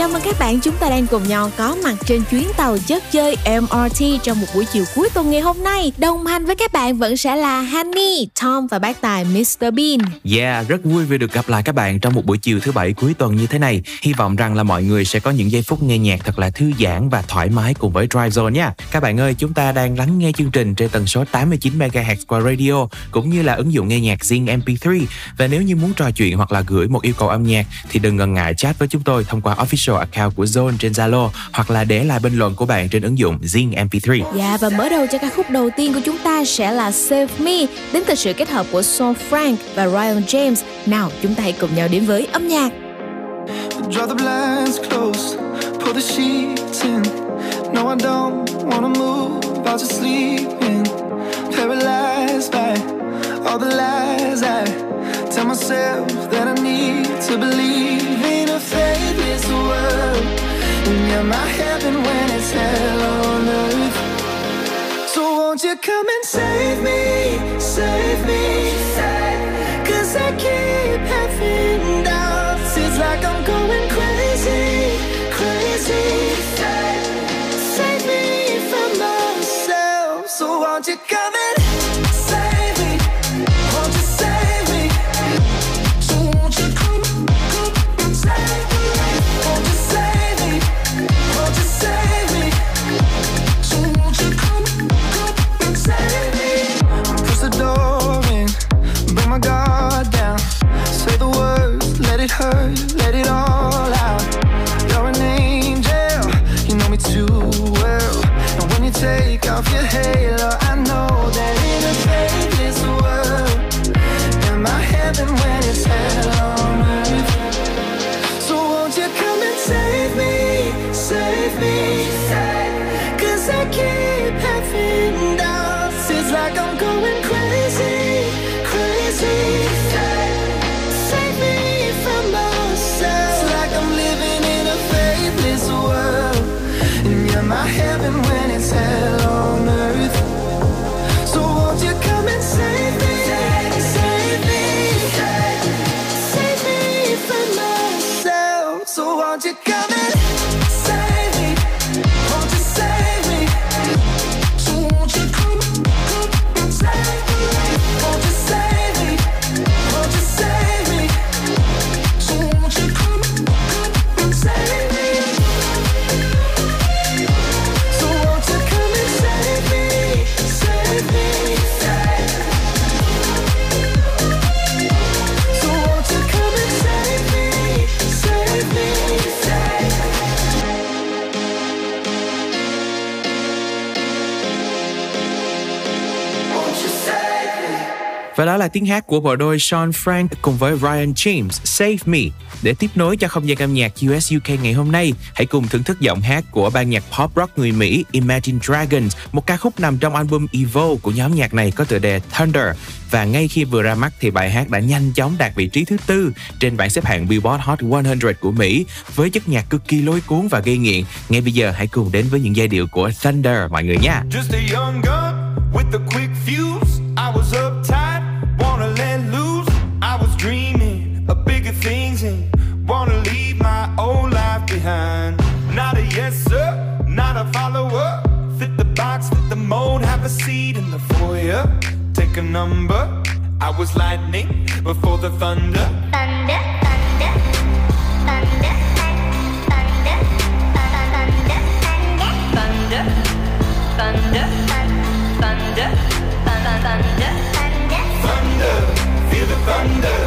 Chào mừng các bạn, chúng ta đang cùng nhau có mặt trên chuyến tàu chất chơi MRT trong một buổi chiều cuối tuần ngày hôm nay. Đồng hành với các bạn vẫn sẽ là Honey, Tom và bác tài Mr Bean. Yeah, rất vui vì được gặp lại các bạn trong một buổi chiều thứ bảy cuối tuần như thế này. Hy vọng rằng là mọi người sẽ có những giây phút nghe nhạc thật là thư giãn và thoải mái cùng với Drive Zone nha. Các bạn ơi, chúng ta đang lắng nghe chương trình trên tần số 89 MHz qua radio cũng như là ứng dụng nghe nhạc Zing MP3. Và nếu như muốn trò chuyện hoặc là gửi một yêu cầu âm nhạc thì đừng ngần ngại chat với chúng tôi thông qua official official account của Zone trên Zalo hoặc là để lại bình luận của bạn trên ứng dụng Zing MP3. Dạ yeah, và mở đầu cho ca khúc đầu tiên của chúng ta sẽ là Save Me đến từ sự kết hợp của Saul Frank và Ryan James. Nào chúng ta hãy cùng nhau đến với âm nhạc. Draw the blinds close, pull the sheets in. No, I don't wanna move, I'll just sleep in. Paralyzed by all the lies I tell myself that I need to believe in a world. And you're my heaven when it's hell on earth. So won't you come and save me, save me, Cause I keep having doubts. It's like I'm going crazy, crazy. Save me from myself. So won't you come Và đó là tiếng hát của bộ đôi Sean Frank cùng với Ryan James, Save Me. Để tiếp nối cho không gian âm nhạc US UK ngày hôm nay, hãy cùng thưởng thức giọng hát của ban nhạc pop rock người Mỹ Imagine Dragons, một ca khúc nằm trong album Evo của nhóm nhạc này có tựa đề Thunder. Và ngay khi vừa ra mắt thì bài hát đã nhanh chóng đạt vị trí thứ tư trên bảng xếp hạng Billboard Hot 100 của Mỹ với chất nhạc cực kỳ lôi cuốn và gây nghiện. Ngay bây giờ hãy cùng đến với những giai điệu của Thunder mọi người nha. Just a young gun with a quick fuse. I was up number. I was lightning before the thunder. Thunder, thunder, thunder, thunder, thunder, thunder, thunder, thunder, thunder, thunder thunder, feel the thunder.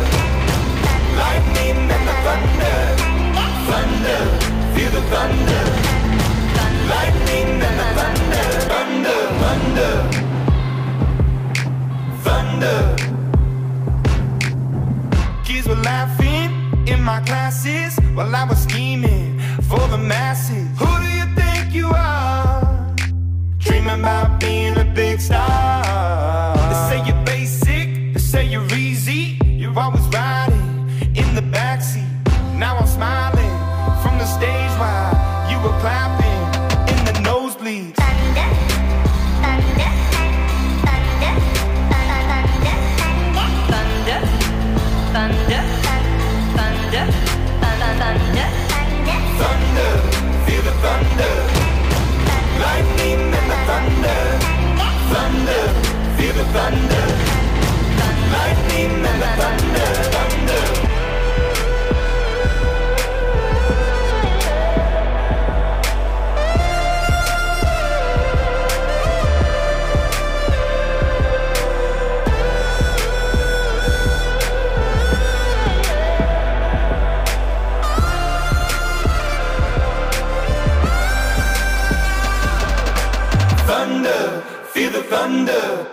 Lightning and the thunder. Thunder, feel the thunder. Lightning and the thunder. Thunder, thunder. Thunder. Kids were laughing in my classes while I was scheming for the masses. Who do you think you are? Dreaming about being a big star. They say you're basic they say you're easy. You're always thunder, lightning thunder, thunder. Thunder, feel the thunder.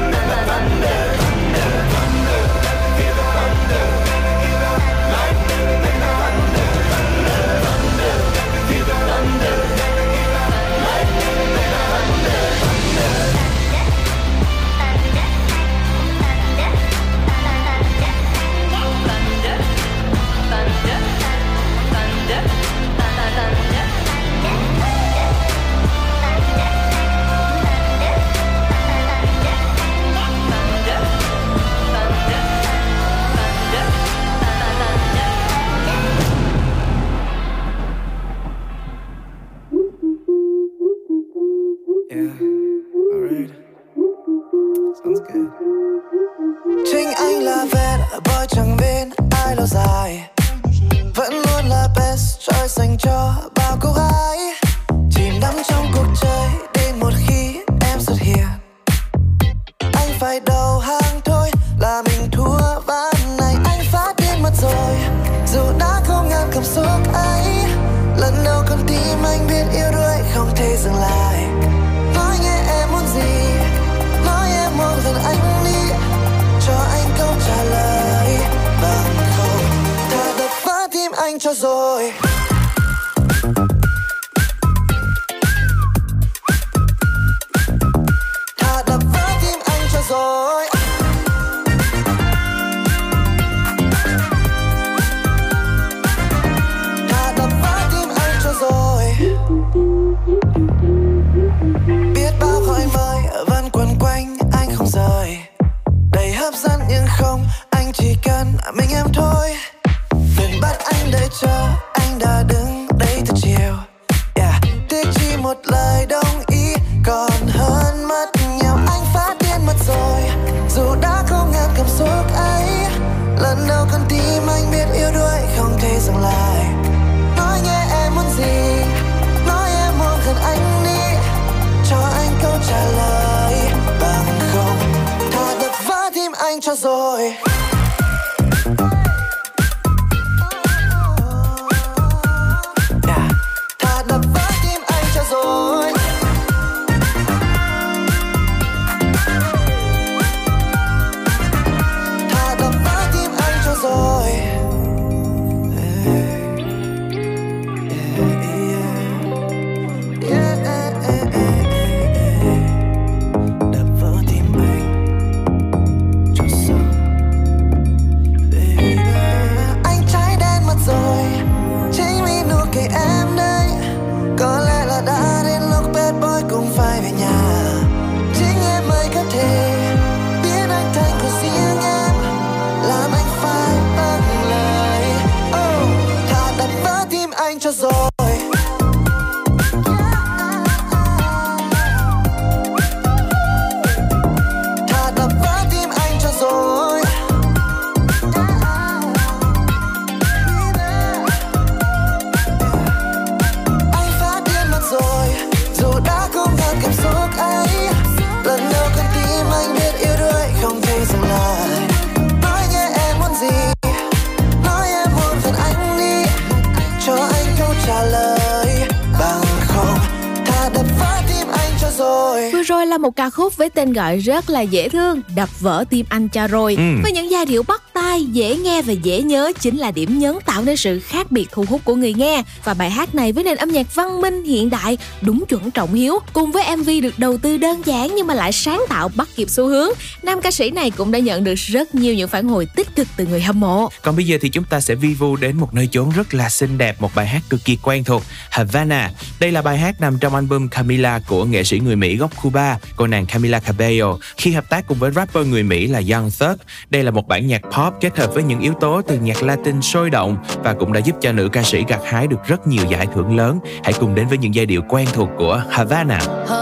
cho rồi. Hút với tên gọi rất là dễ thương, đập vỡ tim anh cho rồi. Ừ. Với những giai điệu bắt tai, dễ nghe và dễ nhớ chính là điểm nhấn tạo nên sự khác biệt thu hút của người nghe. Và bài hát này với nền âm nhạc văn minh hiện đại, đúng chuẩn trọng hiếu, cùng với MV được đầu tư đơn giản nhưng mà lại sáng tạo bắt kịp xu hướng. Nam ca sĩ này cũng đã nhận được rất nhiều những phản hồi tích cực từ người hâm mộ. Còn bây giờ thì chúng ta sẽ vi vu đến một nơi chốn rất là xinh đẹp, một bài hát cực kỳ quen thuộc, Havana đây là bài hát nằm trong album Camila của nghệ sĩ người Mỹ gốc Cuba, cô nàng Camila Cabello, khi hợp tác cùng với rapper người Mỹ là Young Thug. Đây là một bản nhạc pop kết hợp với những yếu tố từ nhạc Latin sôi động và cũng đã giúp cho nữ ca sĩ gặt hái được rất nhiều giải thưởng lớn. Hãy cùng đến với những giai điệu quen thuộc của Havana. Havana,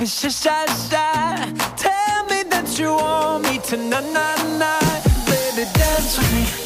be shy, shy, shy. Tell me that you want me tonight, night, night. Baby, dance with me.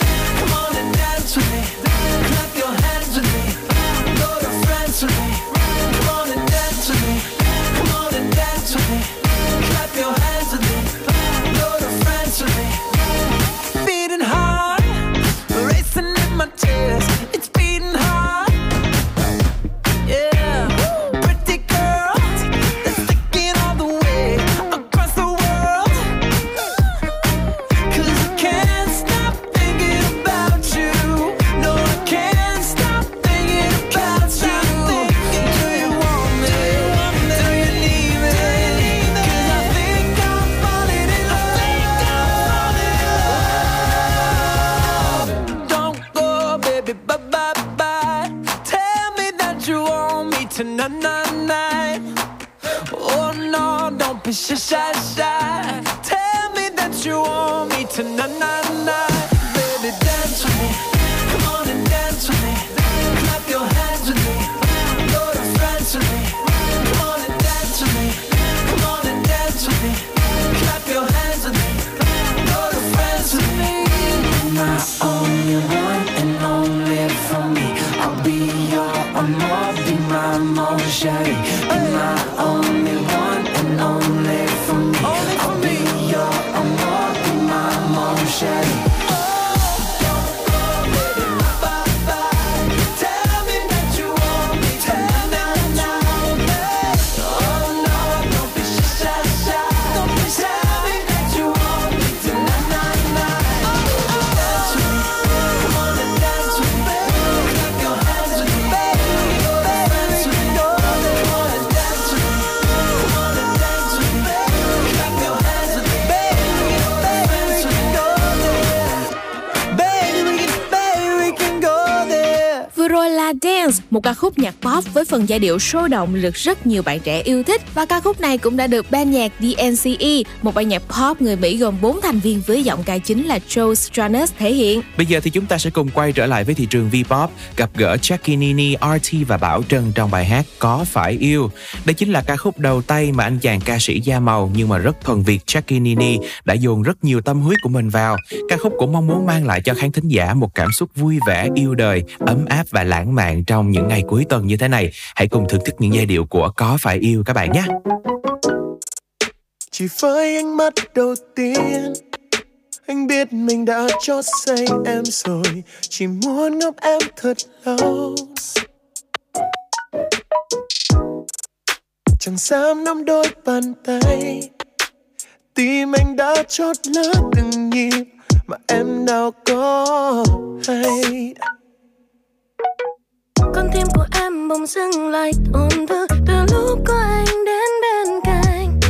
Giai điệu sôi động được rất nhiều bạn trẻ yêu thích và ca khúc này cũng đã được ban nhạc DNCE, một ban nhạc pop người Mỹ gồm 4 thành viên với giọng ca chính là Joe Stranus thể hiện. Bây giờ thì chúng ta sẽ cùng quay trở lại với thị trường V-pop, gặp gỡ Jackie Nini, RT và Bảo Trân trong bài hát Có Phải Yêu. Đây chính là ca khúc đầu tay mà anh chàng ca sĩ da màu nhưng mà rất thuần Việt Jackie Nini đã dồn rất nhiều tâm huyết của mình vào. Ca khúc cũng mong muốn mang lại cho khán thính giả một cảm xúc vui vẻ, yêu đời, ấm áp và lãng mạn trong những ngày cuối tuần như thế này. Hãy cùng thưởng thức những giai điệu của Có Phải Yêu các bạn nhé. Chỉ với ánh mắt đầu tiên Anh biết mình đã chót say em rồi Chỉ muốn ngắm em thật lâu Chẳng dám nắm đôi bàn tay Tim anh đã chót lỡ từng nhịp mà em nào có hay con tim của em bỗng dưng lại tổn thương từ lúc có anh đến bên cạnh.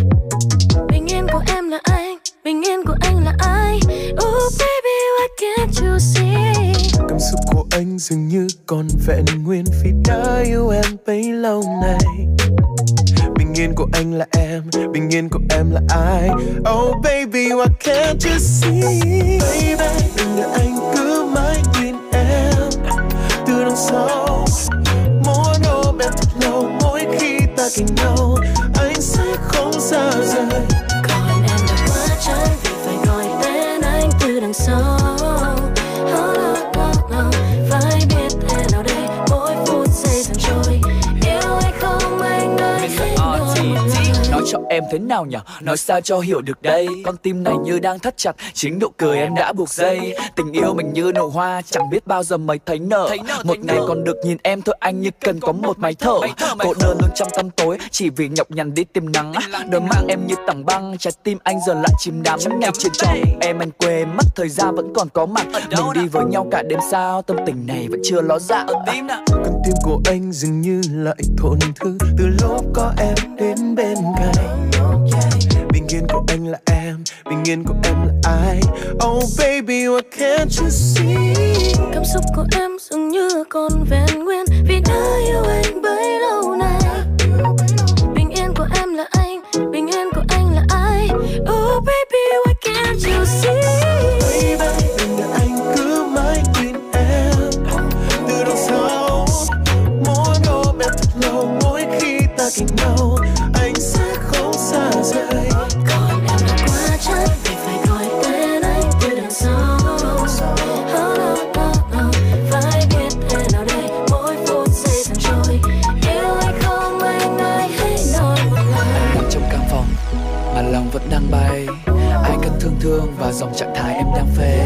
Bình yên của em là anh bình yên của anh là ai? Oh baby why can't you see? Cảm xúc của anh dường như còn vẹn nguyên Vì đã yêu em bấy lâu nay Bình yên của anh là em, Bình yên của em là ai? Oh baby, why can't you see? Baby, đừng để anh cứ mãi nhìn em. Từ đằng sau Muốn ôm em thật lâu, Mỗi khi ta cạnh nhau, Anh sẽ không xa rời. Em thế nào nhở? Nói sao cho hiểu được đây? Con tim này như đang thắt chặt Chính nụ cười em đã buộc dây. Tình yêu mình như nụ hoa Chẳng biết bao giờ mới thấy nở. Một ngày còn được nhìn em thôi anh như cần có một máy thở. Cô đơn luôn trong tăm tối Chỉ vì nhọc nhằn đi tìm nắng. Đôi mắt em như tảng băng Trái tim anh giờ lại chìm đắm. Ngày trên tròn em anh quên mất Thời gian vẫn còn có mặt. Mình đi với nhau cả đêm sao Tâm tình này vẫn chưa ló dạ tim của anh dường như lại thổn thức Từ lúc có em đến bên cạnh. Bình yên của anh là em, Bình yên của em là ai? Oh baby why can't you see? Cảm xúc của em dường như còn vẹn nguyên vì đã yêu anh bấy lâu. cạnh nhau anh sẽ không xa rời. Còn em quá chán vì phải gọi tên anh từ đằng sau. Lòng vẫn đang bay. Ai cần thương thương và dòng trạng thái em đang phê.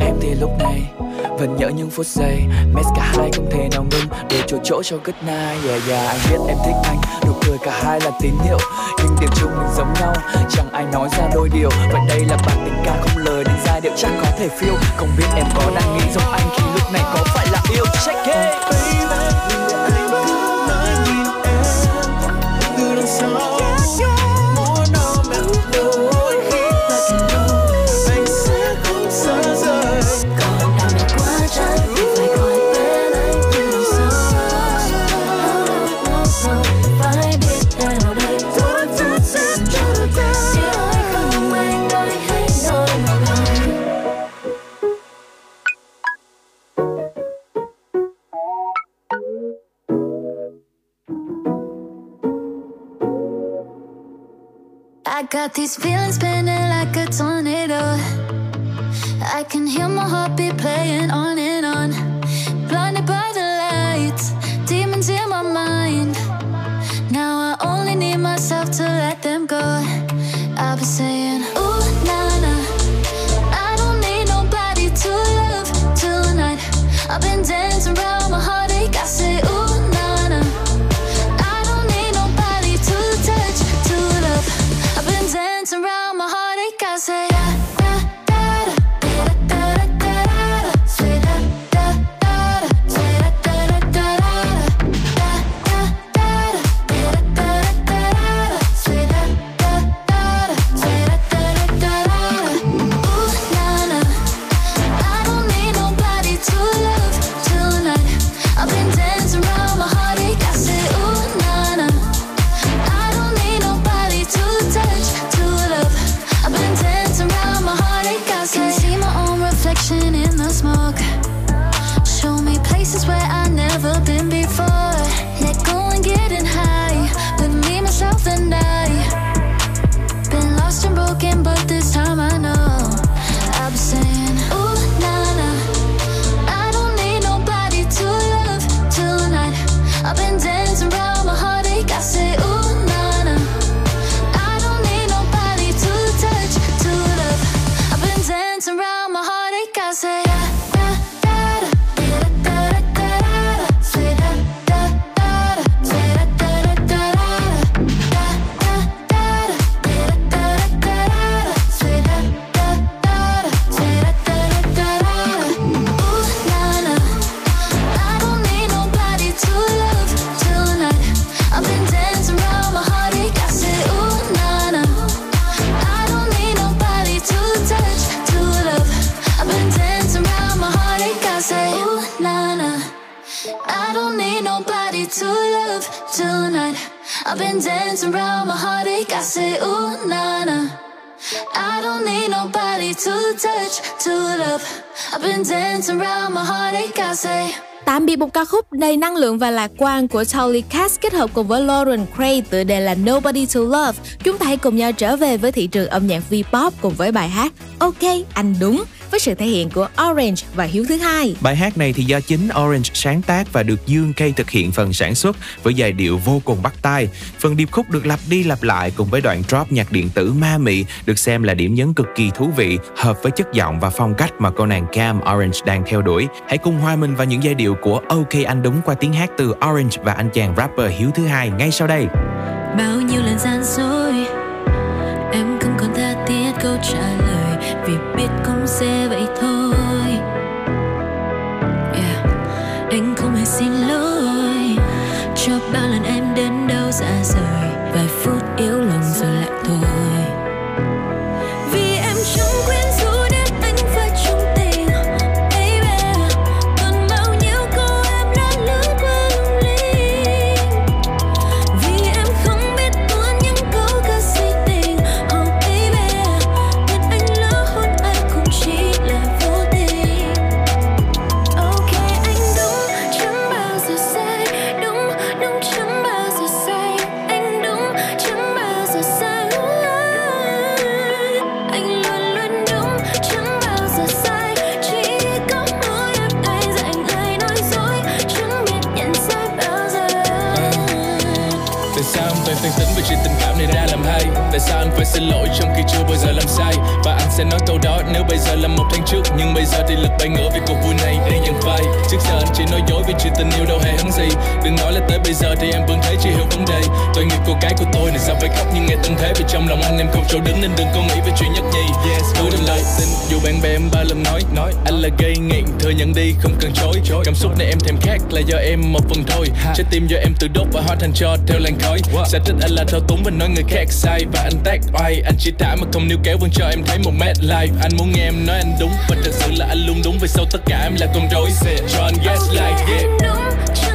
Em thì lúc này vẫn nhớ những phút giây, Mess cả hai không thể nào ngưng. Để chỗ chỗ cho good night, yeah yeah, anh biết em thích anh. Nụ cười cả hai là tín hiệu nhưng điểm chung mình giống nhau. Chẳng ai nói ra đôi điều, vậy đây là bản tình ca không lời nên giai điệu chắc có thể phiêu. Không biết em có đang nghĩ giống anh khi lúc này có phải là yêu. Check it got these feelings spinning like a tornado. I can hear my heartbeat playing on and on. Blinded by the lights, demons in my mind. Now I only need myself to let them go. I've been saying, một ca khúc đầy năng lượng và lạc quan của Tolly Cass kết hợp cùng với Lauren Cray tựa đề là Nobody to Love. Chúng ta hãy cùng nhau trở về với thị trường âm nhạc V-pop cùng với bài hát Ok, anh đúng với sự thể hiện của Orange và Hiếu thứ hai. Bài hát này thì do chính Orange sáng tác và được Dương K thực hiện phần sản xuất với giai điệu vô cùng bắt tai. Phần điệp khúc được lặp đi lặp lại cùng với đoạn drop nhạc điện tử ma mị được xem là điểm nhấn cực kỳ thú vị, hợp với chất giọng và phong cách mà cô nàng Cam Orange đang theo đuổi. Hãy cùng hòa mình vào những giai điệu của OK Anh Đúng qua tiếng hát từ Orange và anh chàng rapper Hiếu thứ hai ngay sau đây. bao nhiêu trước Nhưng bây giờ thì lực bay ngửa vì cuộc vui này đang dần phai Trước giờ anh chỉ nói dối vì chuyện tình yêu đâu hề hấn gì. Đừng nói là tới bây giờ thì em vẫn thấy chưa hiểu vấn đề. Tội nghiệp cô gái của tôi này sao phải khóc nhưng nghe tâm thế. Vì trong lòng anh em không chỗ đứng nên đừng có nghĩ về chuyện nhất nhì. Yes, cứ đừng lời tin dù bạn bè em ba lần nói nói Anh là gây nghiện thừa nhận đi không cần chối. Cảm xúc này em thèm khác là do em một phần thôi. Trái tim do em tự đốt và hóa thành cho theo làn khói. Sẽ trách anh là thao túng và nói người khác sai Và anh tác oai. Anh chỉ thả mà không níu kéo vẫn cho em thấy một mét live Anh muốn nghe em nói anh đúng và thật sự là anh luôn đúng Vì sau tất cả em là con rối Cho John gaslight yeah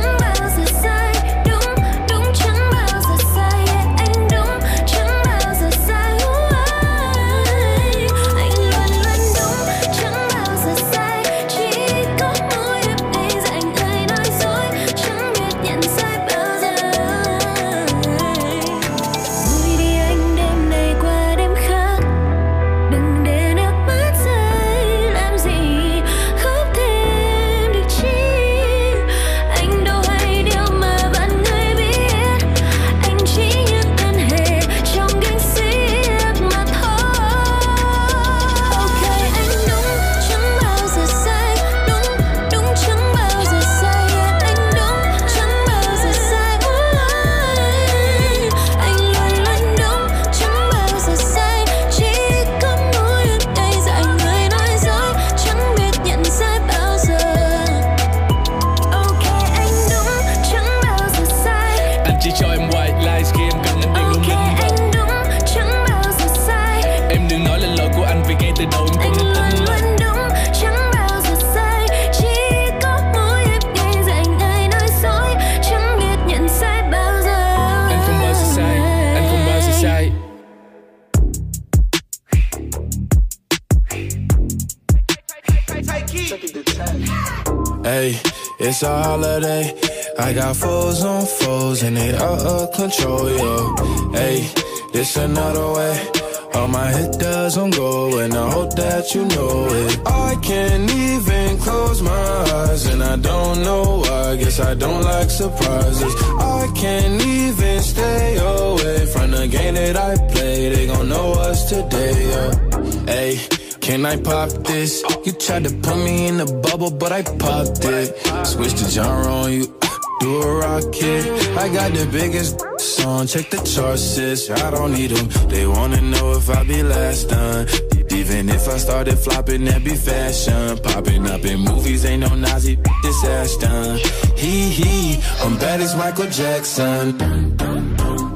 surprises. I can't even stay away from the game that I play. They gon' know us today, yeah. Hey. Can I pop this? You tried to put me in a bubble, but I popped it. Switch the genre on you, do a rocket. I got the biggest song, check the charts, sis. I don't need them. They wanna know if I be last done. Even if I started flopping, that be fashion. Popping up in movies, ain't no Nazi, this ass done. Hee hee, I'm bad as Michael Jackson.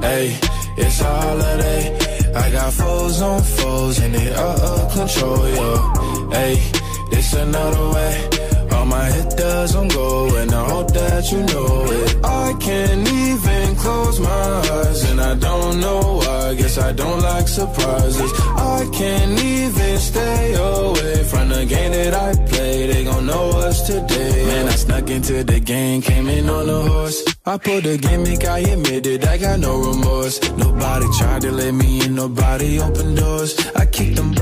Hey, it's a holiday. I got foes on foes and they out of control, yo. Hey, this another way. My hit does on go and I hope that you know it. I can't even close my eyes and I don't know why. Guess I don't like surprises. I can't even stay away from the game that I play. They gon' know us today. Man, I snuck into the game, came in on a horse. I pulled a gimmick, I admitted I got no remorse. Nobody tried to let me in, nobody opened doors. I kicked them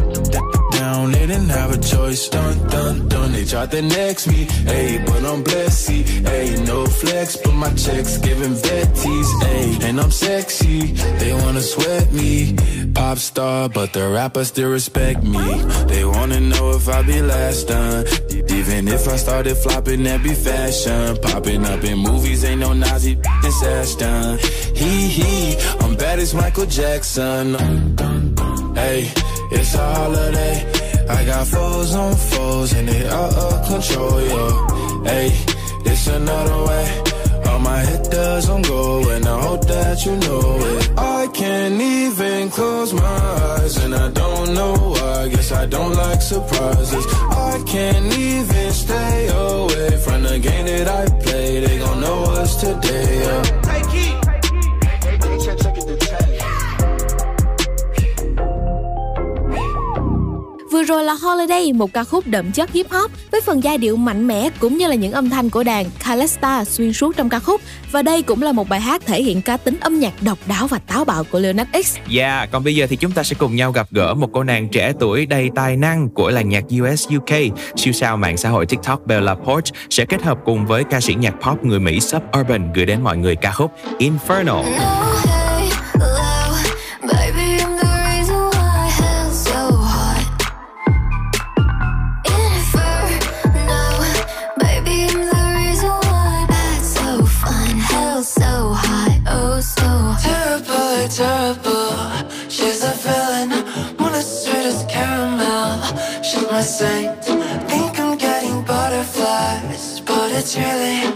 down, they didn't have a choice. Dun dun dun, they tried to next me. Hey, but I'm blessed. Hey, no flex, but my checks giving vetties. Hey, and I'm sexy, they wanna sweat me. Pop star, but the rappers still respect me. They wanna know if I be last done. Even if I started flopping, that be fashion. Popping up in movies, ain't no Nazi, this ass done. Hee hee, I'm bad as Michael Jackson. Hey, it's a holiday. I got foes on foes and they out of control, yo. Hey, it's another way. All my hit does on go and I hope that you know it. I can't even close my eyes and I don't know why. Guess I don't like surprises. I can't even stay away from the game that I play. They gon' know us today, yeah. Là Holiday, một ca khúc đậm chất hip hop với phần giai điệu mạnh mẽ cũng như là những âm thanh của đàn Calesta xuyên suốt trong ca khúc. Và đây cũng là một bài hát thể hiện cá tính âm nhạc độc đáo và táo bạo của Nas X. Yeah, dạ, còn bây giờ thì chúng ta sẽ cùng nhau gặp gỡ một cô nàng trẻ tuổi đầy tài năng của làng nhạc US UK. Siêu sao mạng xã hội TikTok Bella Poarch sẽ kết hợp cùng với ca sĩ nhạc pop người Mỹ Suburban gửi đến mọi người ca khúc Infernal. saint. It's really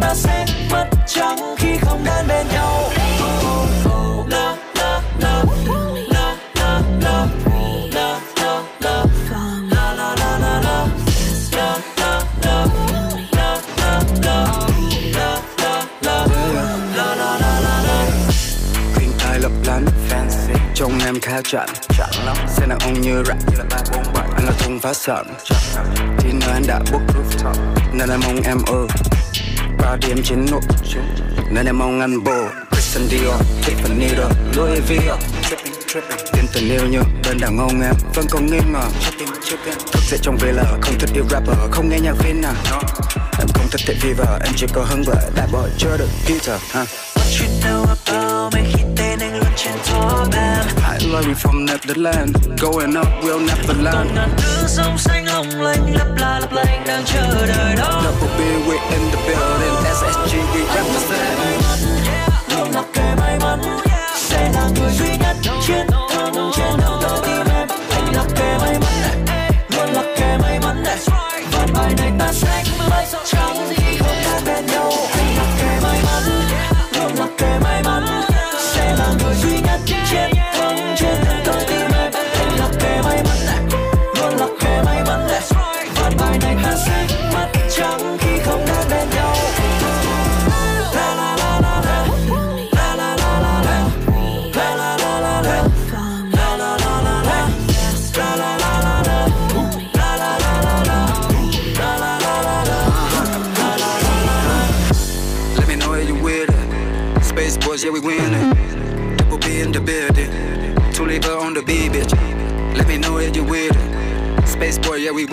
Ta sẽ mất trắng khi không đến bên nhau. Trông em khá chặn. Xe đàn ông như rap, như là 347 Anh là thùng phá sản. Thì nơi anh đã book rooftop Nên em mong em ơ ừ điểm chiến nộ Nên em mong ăn bồ, Christian Dior, Tiffany rồi Louis V Tin tình yêu như đơn đảng ông em Vẫn còn nghi ngờ Thức dậy trong villa là không thích yêu rapper, Không nghe nhạc viên nào. Em không thích thể fever Em chỉ có hứng vợ. Đại bỏ chưa được Peter huh? Luôn trên top em I love you from Netherlands Going up we'll never land. Còn ngàn thứ sông xanh long lanh lấp la lấp lánh đang chờ đợi đó. Double B we in the building. SSG we represent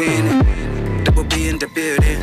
winning. Double B in the building.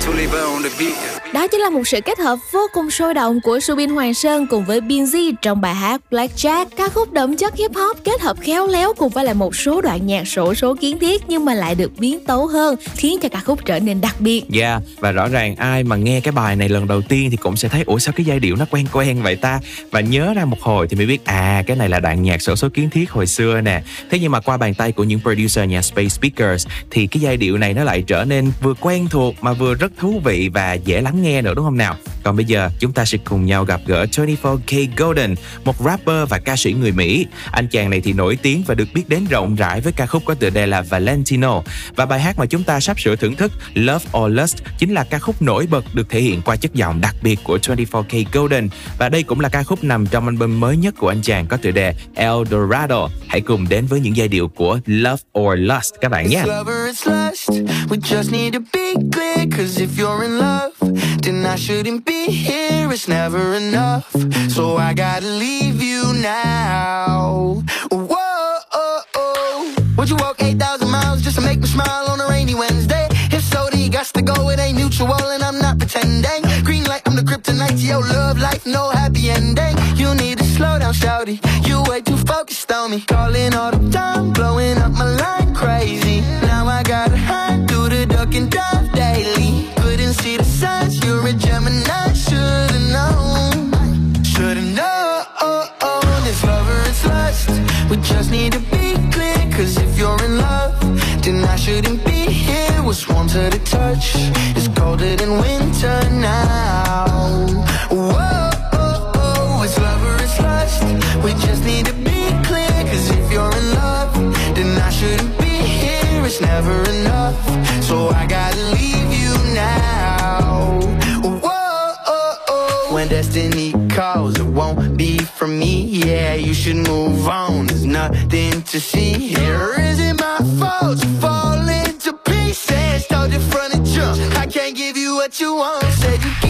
Two labor on the beat. Chính là một sự kết hợp vô cùng sôi động của Subin Hoàng Sơn cùng với Binz trong bài hát Blackjack, ca khúc đậm chất hip hop kết hợp khéo léo cùng với lại một số đoạn nhạc sổ số kiến thiết nhưng mà lại được biến tấu hơn, khiến cho ca khúc trở nên đặc biệt. Dạ, yeah, và rõ ràng ai mà nghe cái bài này lần đầu tiên thì cũng sẽ thấy ủa sao cái giai điệu nó quen quen vậy ta và nhớ ra một hồi thì mới biết à cái này là đoạn nhạc sổ số kiến thiết hồi xưa nè. Thế nhưng mà qua bàn tay của những producer nhà Space Speakers thì cái giai điệu này nó lại trở nên vừa quen thuộc mà vừa rất thú vị và dễ lắng nghe nữa đúng không nào? Còn bây giờ chúng ta sẽ cùng nhau gặp gỡ 24K Golden, một rapper và ca sĩ người Mỹ. Anh chàng này thì nổi tiếng và được biết đến rộng rãi với ca khúc có tựa đề là Valentino. Và bài hát mà chúng ta sắp sửa thưởng thức Love or Lust chính là ca khúc nổi bật được thể hiện qua chất giọng đặc biệt của 24K Golden. Và đây cũng là ca khúc nằm trong album mới nhất của anh chàng có tựa đề El Dorado. Hãy cùng đến với những giai điệu của Love or Lust các bạn nhé. It's love or it's lust. We just need to be clear. Cause if you're in love, then I shouldn't be here. It's never enough. So I gotta leave you now. Whoa. Would you walk 8,000 miles just to make me smile on a rainy Wednesday? If so, then you got to go. It ain't mutual, and I'm not pretending. Green light, I'm the kryptonite to your love life. No happy ending. You need to slow down, shouty. You way too focused on me. Calling all the time, blowing up my line crazy. Now I gotta hide through the duck and dive daily. Just need to be clear. Cause if you're in love, then I shouldn't be here. What's warm to the touch is colder than winter now. Be from me. Yeah, you should move on. There's nothing to see here. Is it my fault you fall into pieces? You from the jump, I can't give you what you want. Said you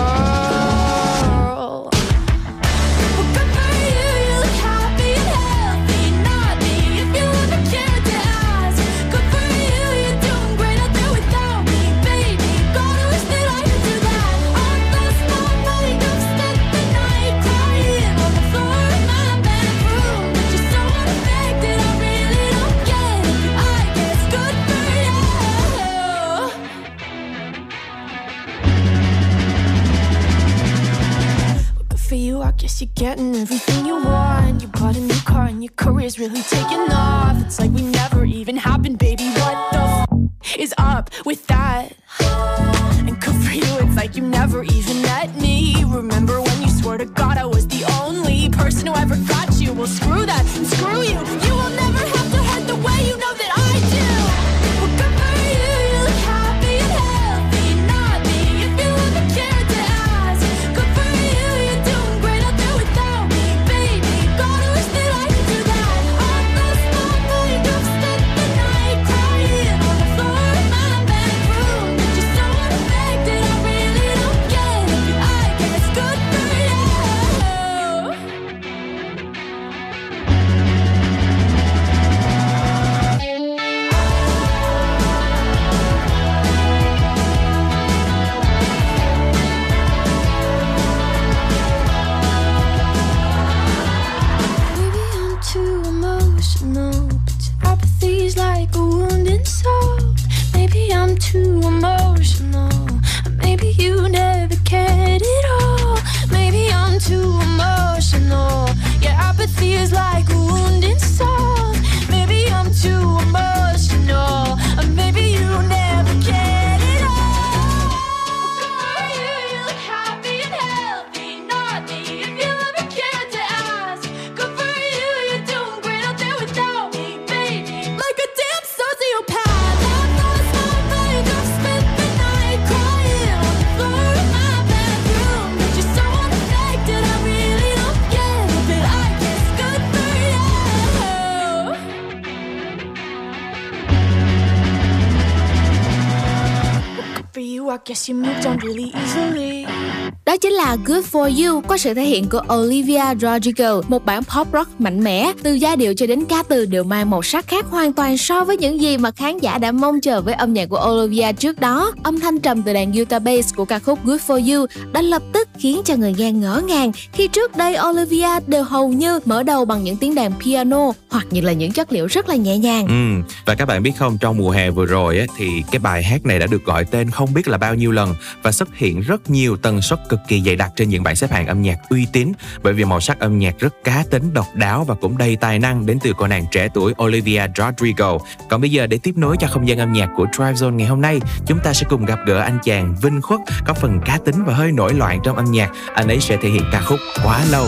Good For You có sự thể hiện của Olivia Rodrigo, một bản pop rock mạnh mẽ, từ giai điệu cho đến ca từ đều mang màu sắc khác hoàn toàn so với những gì mà khán giả đã mong chờ với âm nhạc của Olivia trước đó. Âm thanh trầm từ đàn guitar bass của ca khúc Good For You đã lập khiến cho người nghe ngỡ ngàng khi trước đây Olivia đều hầu như mở đầu bằng những tiếng đàn piano hoặc như là những chất liệu rất là nhẹ nhàng. Ừ, và các bạn biết không, trong mùa hè vừa rồi ấy, thì cái bài hát này đã được gọi tên không biết là bao nhiêu lần và xuất hiện rất nhiều tần suất cực kỳ dày đặc trên những bảng xếp hạng âm nhạc uy tín bởi vì màu sắc âm nhạc rất cá tính, độc đáo và cũng đầy tài năng đến từ cô nàng trẻ tuổi Olivia Rodrigo. Còn bây giờ để tiếp nối cho không gian âm nhạc của Drive Zone ngày hôm nay, chúng ta sẽ cùng gặp gỡ anh chàng Vinh Khuất có phần cá tính và hơi nổi loạn trong âm nhạc. Anh ấy sẽ thể hiện ca khúc Quá lâu.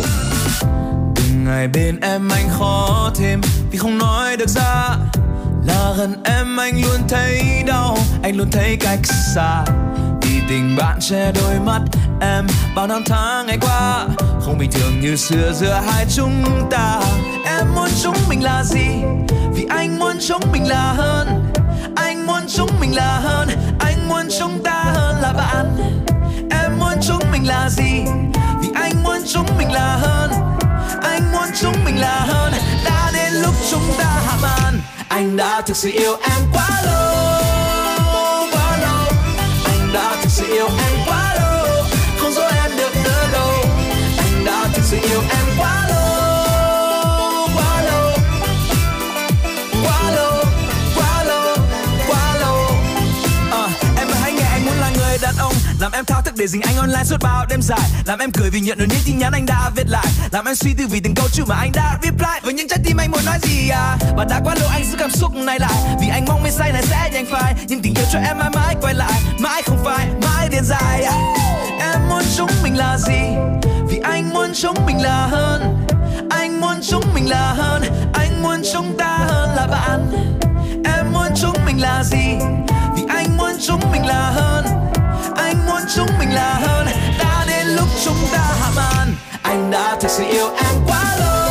từng ngày bên em anh khó thêm, vì không nói được ra. Là gần em anh luôn thấy đau, anh luôn thấy cách xa. Vì tình bạn che đôi mắt em bao năm tháng ngày qua. Không bình thường như xưa, giữa hai chúng ta. Em muốn chúng mình là gì? Vì anh muốn chúng mình là hơn. Anh muốn chúng mình là hơn. Anh muốn chúng ta hơn là bạn chúng mình là gì? Vì anh muốn chúng mình là hơn. Anh muốn chúng mình là hơn. Đã đến lúc chúng ta hạ màn. Anh đã thực sự yêu em quá lâu quá lâu. Anh đã thực sự yêu em làm để dính anh online suốt bao đêm dài. Làm em cười vì nhận được những tin nhắn anh đã viết lại. Làm em suy tư vì từng câu chữ mà anh đã reply với những trái tim anh muốn nói gì à? Và đã quá lâu anh giữ cảm xúc này lại. Vì anh mong mê say này sẽ nhanh phai. Nhưng tình yêu cho em mãi mãi quay lại. Mãi không phải mãi điên dài à. em muốn chúng mình là gì? Vì anh muốn chúng mình là hơn. Anh muốn chúng mình là hơn. Anh muốn chúng ta hơn là bạn. Em muốn chúng mình là gì? Vì muốn chúng mình là hơn. Anh muốn chúng mình là hơn. Đã đến lúc chúng ta hạ màn. Anh đã thực sự yêu em quá lâu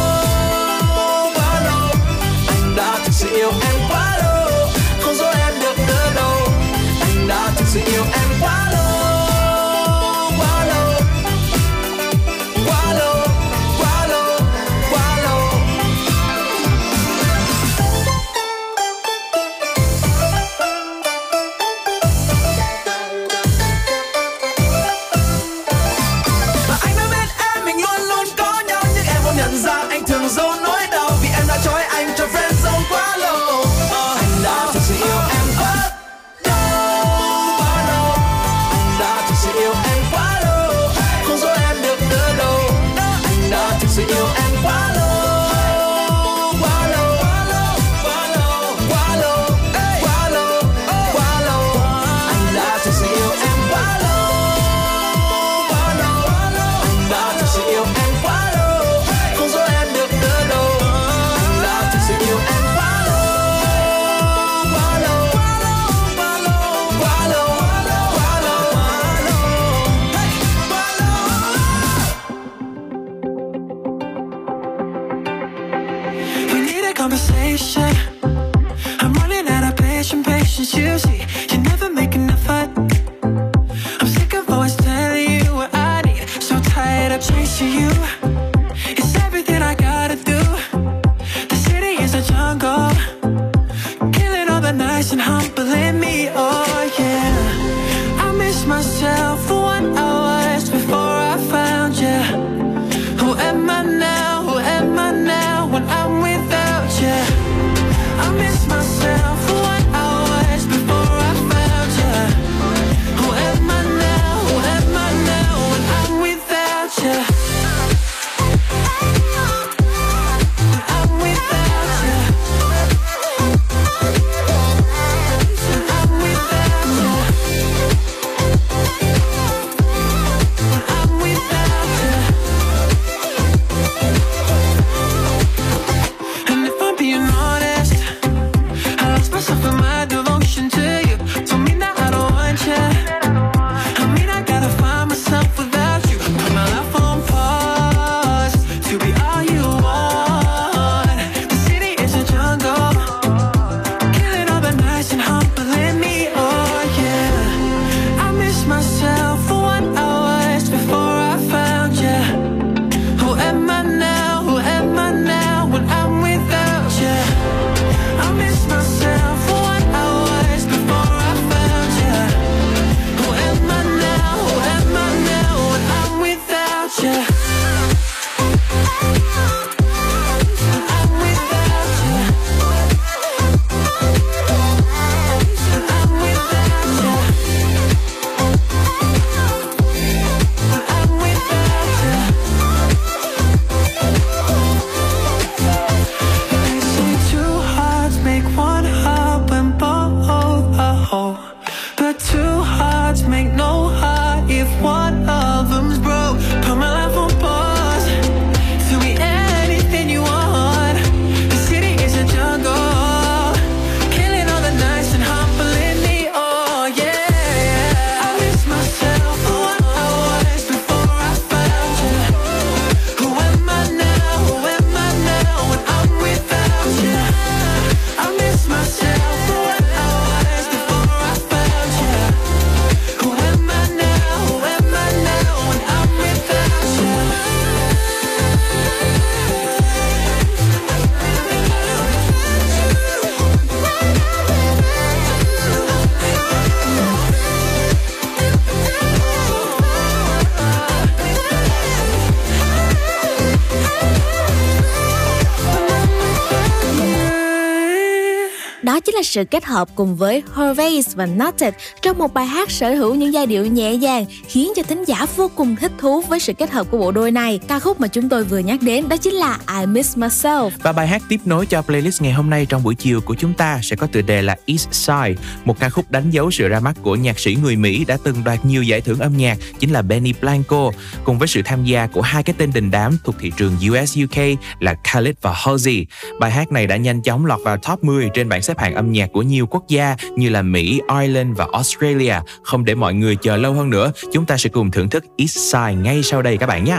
хотите là sự kết hợp cùng với Hervey's và Nutted trong một bài hát sở hữu những giai điệu nhẹ nhàng khiến cho thính giả vô cùng thích thú với sự kết hợp của bộ đôi này. Ca khúc mà chúng tôi vừa nhắc đến đó chính là I Miss Myself. Và bài hát tiếp nối cho playlist ngày hôm nay trong buổi chiều của chúng ta sẽ có tựa đề là East Side, một ca khúc đánh dấu sự ra mắt của nhạc sĩ người Mỹ đã từng đoạt nhiều giải thưởng âm nhạc chính là Benny Blanco, cùng với sự tham gia của hai cái tên đình đám thuộc thị trường US UK là Khalid và Halsey. Bài hát này đã nhanh chóng lọt vào top 10 trên bảng xếp hạng âm nhạc của nhiều quốc gia như là Mỹ, Ireland và Australia. Không để mọi người chờ lâu hơn nữa, chúng ta sẽ cùng thưởng thức East Side ngay sau đây các bạn nhé.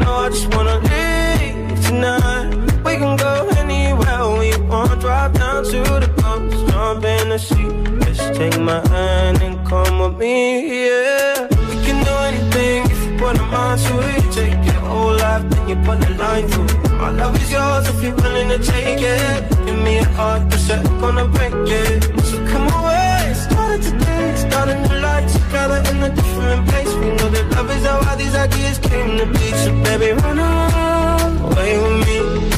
Know I just wanna leave tonight. We can go anywhere we want. Drive down to the coast, jump in the sea. Just take my hand and come with me, yeah. We can do anything if you put a mind to it. Take your whole life, then you put the line through it. My love is yours if you're willing to take it. Give me a heart that's gonna break it. So come away, start it today. Start a new life together in a different place. We know that love is how all these ideas came to be. So baby, run away with me.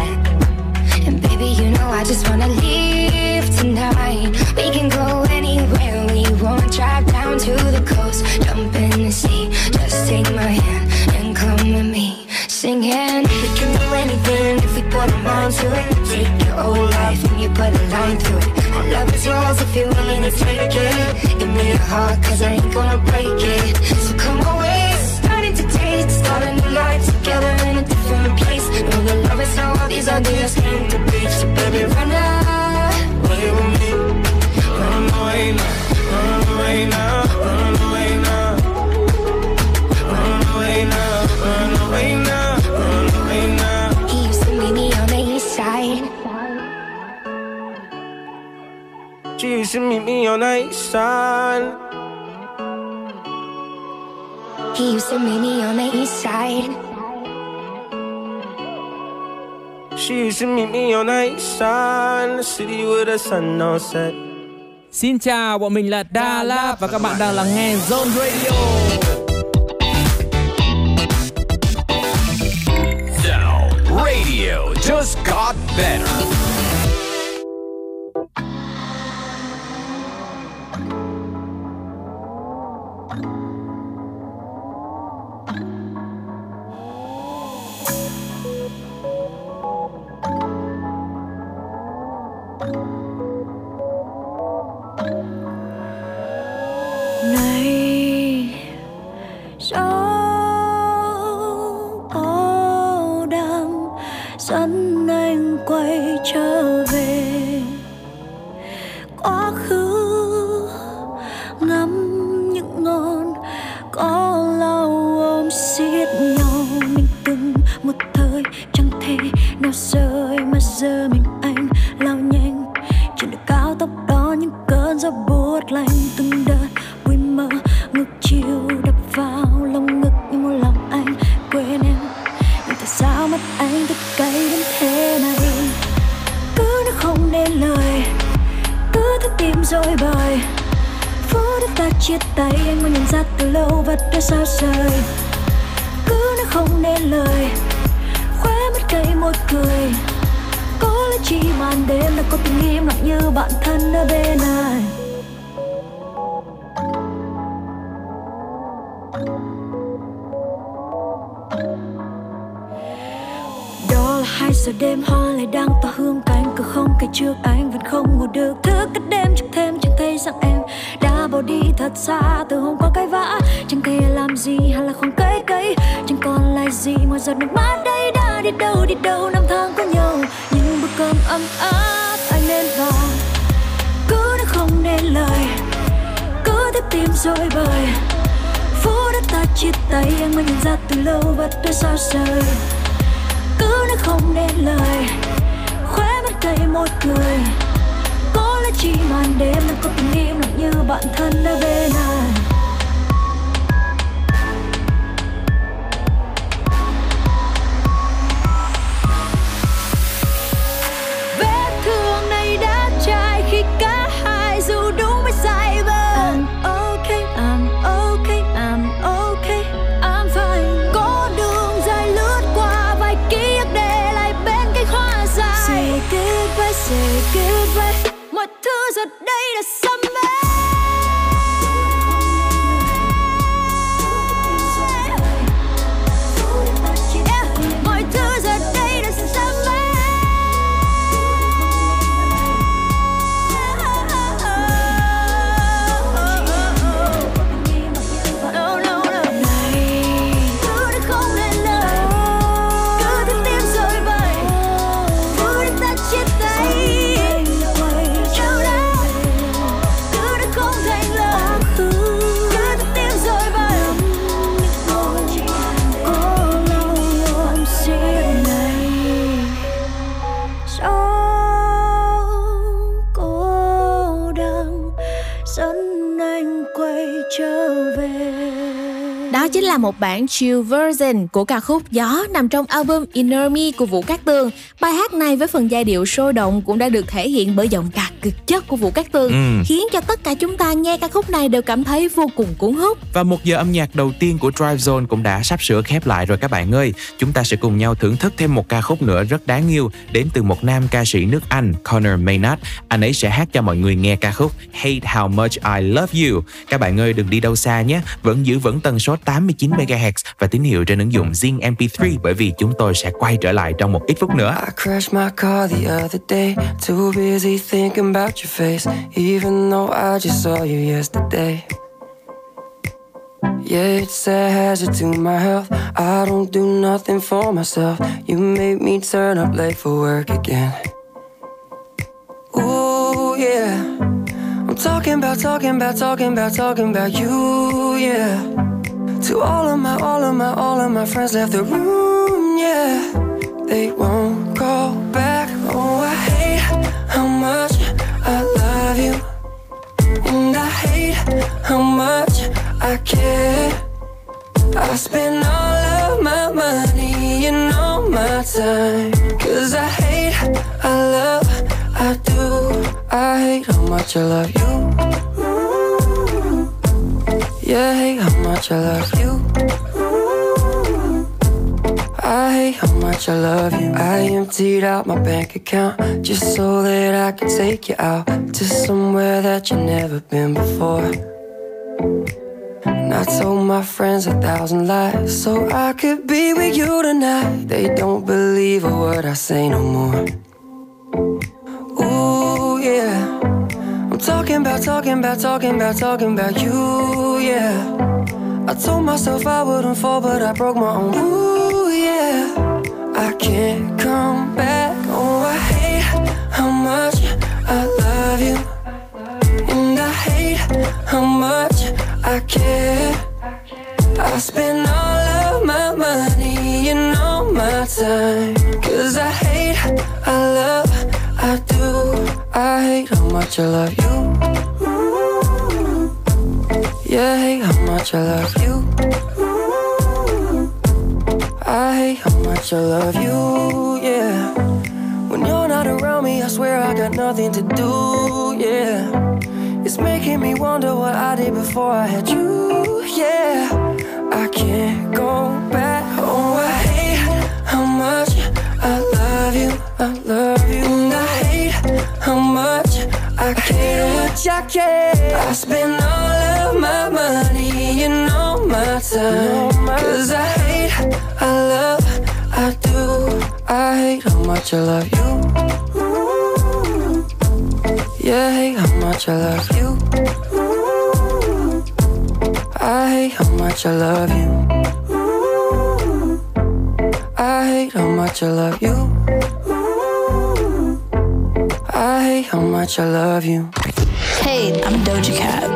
I just wanna leave tonight. We can go anywhere we want. Drive down to the coast, jump in the sea. Just take my hand and come with me. Singing, we can do anything if we put our mind to it. Take your whole life and you put a line through it. Our love is yours if you're willing to take it. Give me your heart, cause I ain't gonna break it. So come away, starting to taste. Start a new life together these ideas came to be. So baby, run away with me. Run away now, run away now, run away now. Run away now, run away now, run away now. He used to meet me on the east side. She used to meet me on the east side. He used to meet me on the east side. She used to meet me on the east side, in the city where the sun don't set. Xin chào, bọn mình là Đà La và các bạn đang lắng nghe Zone Radio. Bản chill version của ca khúc Gió nằm trong album Inner Me của Vũ Cát Tường. Bài hát này với phần giai điệu sôi động cũng đã được thể hiện bởi giọng ca cực chất của Vũ Cát Tường, Ừ. khiến cho tất cả chúng ta nghe ca khúc này đều cảm thấy vô cùng cuốn hút. Và một giờ âm nhạc đầu tiên của Drive Zone cũng đã sắp sửa khép lại rồi các bạn ơi. Chúng ta sẽ cùng nhau thưởng thức thêm một ca khúc nữa rất đáng yêu đến từ một nam ca sĩ nước Anh, Connor Maynard. Anh ấy sẽ hát cho mọi người nghe ca khúc Hate How Much I Love You. Các bạn ơi đừng đi đâu xa nhé, vẫn giữ vững tần số 89 MHz và tín hiệu trên ứng dụng Zing MP3 bởi vì chúng tôi sẽ quay trở lại trong một ít phút nữa. I crashed my car the other day. Too busy thinking about your face. Even though I just saw you yesterday. Yeah, it's a hazard to my health. I don't do nothing for myself. You made me turn up late for work again. Ooh, yeah. I'm talking about, talking about, talking about, talking about you, yeah. To all of my, all of my, all of my friends left the room, yeah. They won't go back. Oh, I hate how much love you. And I hate how much I care. I spend all of my money and all my time. Cause I hate, I love, I do. I hate how much I love you. Mm. Yeah, I hate how much I love you. I hate how much I love you. I emptied out my bank account just so that I could take you out to somewhere that you've never been before. And I told my friends a thousand lies so I could be with you tonight. They don't believe a word I say no more. Ooh, yeah. I'm talking about, talking about, talking about, talking about you, yeah. I told myself I wouldn't fall, but I broke my own. Ooh. I can't come back. Oh, I hate how much I love you. And I hate how much I care. I spend all of my money and all my time. Cause I hate, I love, I do. I hate how much I love you. Yeah, I hate how much I love you. I hate how much I love you, yeah. When you're not around me, I swear I got nothing to do, yeah. It's making me wonder what I did before I had you, yeah. I can't go back. Oh, I hate how much I love you, I love you. And I hate how much I care. I care. I spend all of my money and all my time. Cause I hate, I love, I do. I hate how much I love you. Yeah, I hate how much I love you. I hate how much I love you. I hate how much I love you. I hate how much I love you. Hey, I'm Doja Cat.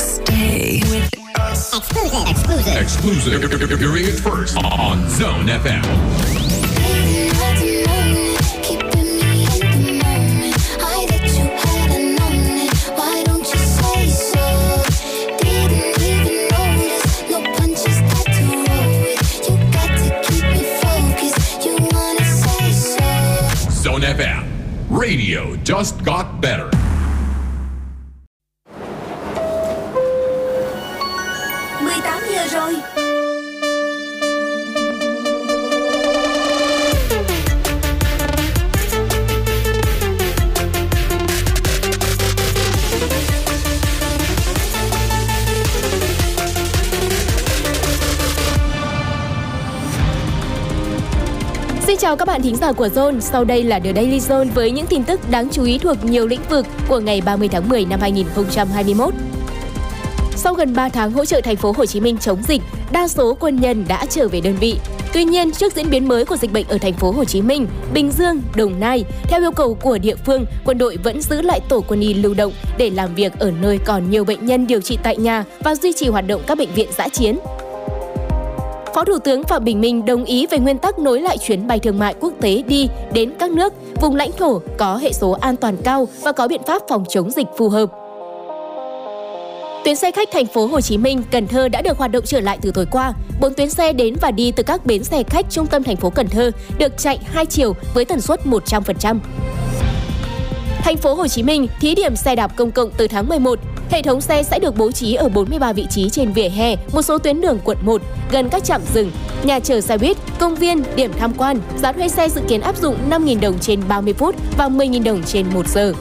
Stay with us. Exclusive. Exclusive. Exclusive. Hearing it first on Zone FM. Radio just got better. giờ rồi chào các bạn thính giả của Zone, sau đây là The Daily Zone với những tin tức đáng chú ý thuộc nhiều lĩnh vực của ngày 30 tháng 10 năm 2021. Sau gần 3 tháng hỗ trợ thành phố Hồ Chí Minh chống dịch, đa số quân nhân đã trở về đơn vị. Tuy nhiên, trước diễn biến mới của dịch bệnh ở thành phố Hồ Chí Minh, Bình Dương, Đồng Nai, theo yêu cầu của địa phương, quân đội vẫn giữ lại tổ quân y lưu động để làm việc ở nơi còn nhiều bệnh nhân điều trị tại nhà và duy trì hoạt động các bệnh viện giã chiến. Phó Thủ tướng Phạm Bình Minh đồng ý về nguyên tắc nối lại chuyến bay thương mại quốc tế đi đến các nước, vùng lãnh thổ có hệ số an toàn cao và có biện pháp phòng chống dịch phù hợp. Tuyến xe khách thành phố Hồ Chí Minh, Cần Thơ đã được hoạt động trở lại từ tối qua. Bốn tuyến xe đến và đi từ các bến xe khách trung tâm thành phố Cần Thơ được chạy hai chiều với tần suất 100%. Thành phố Hồ Chí Minh thí điểm xe đạp công cộng từ tháng 11. Hệ thống xe sẽ được bố trí ở 43 vị trí trên vỉa hè, một số tuyến đường quận 1, gần các trạm rừng, nhà chờ xe buýt, công viên, điểm tham quan. Giá thuê xe dự kiến áp dụng 5.000 đồng trên 30 phút và 10.000 đồng trên 1 giờ.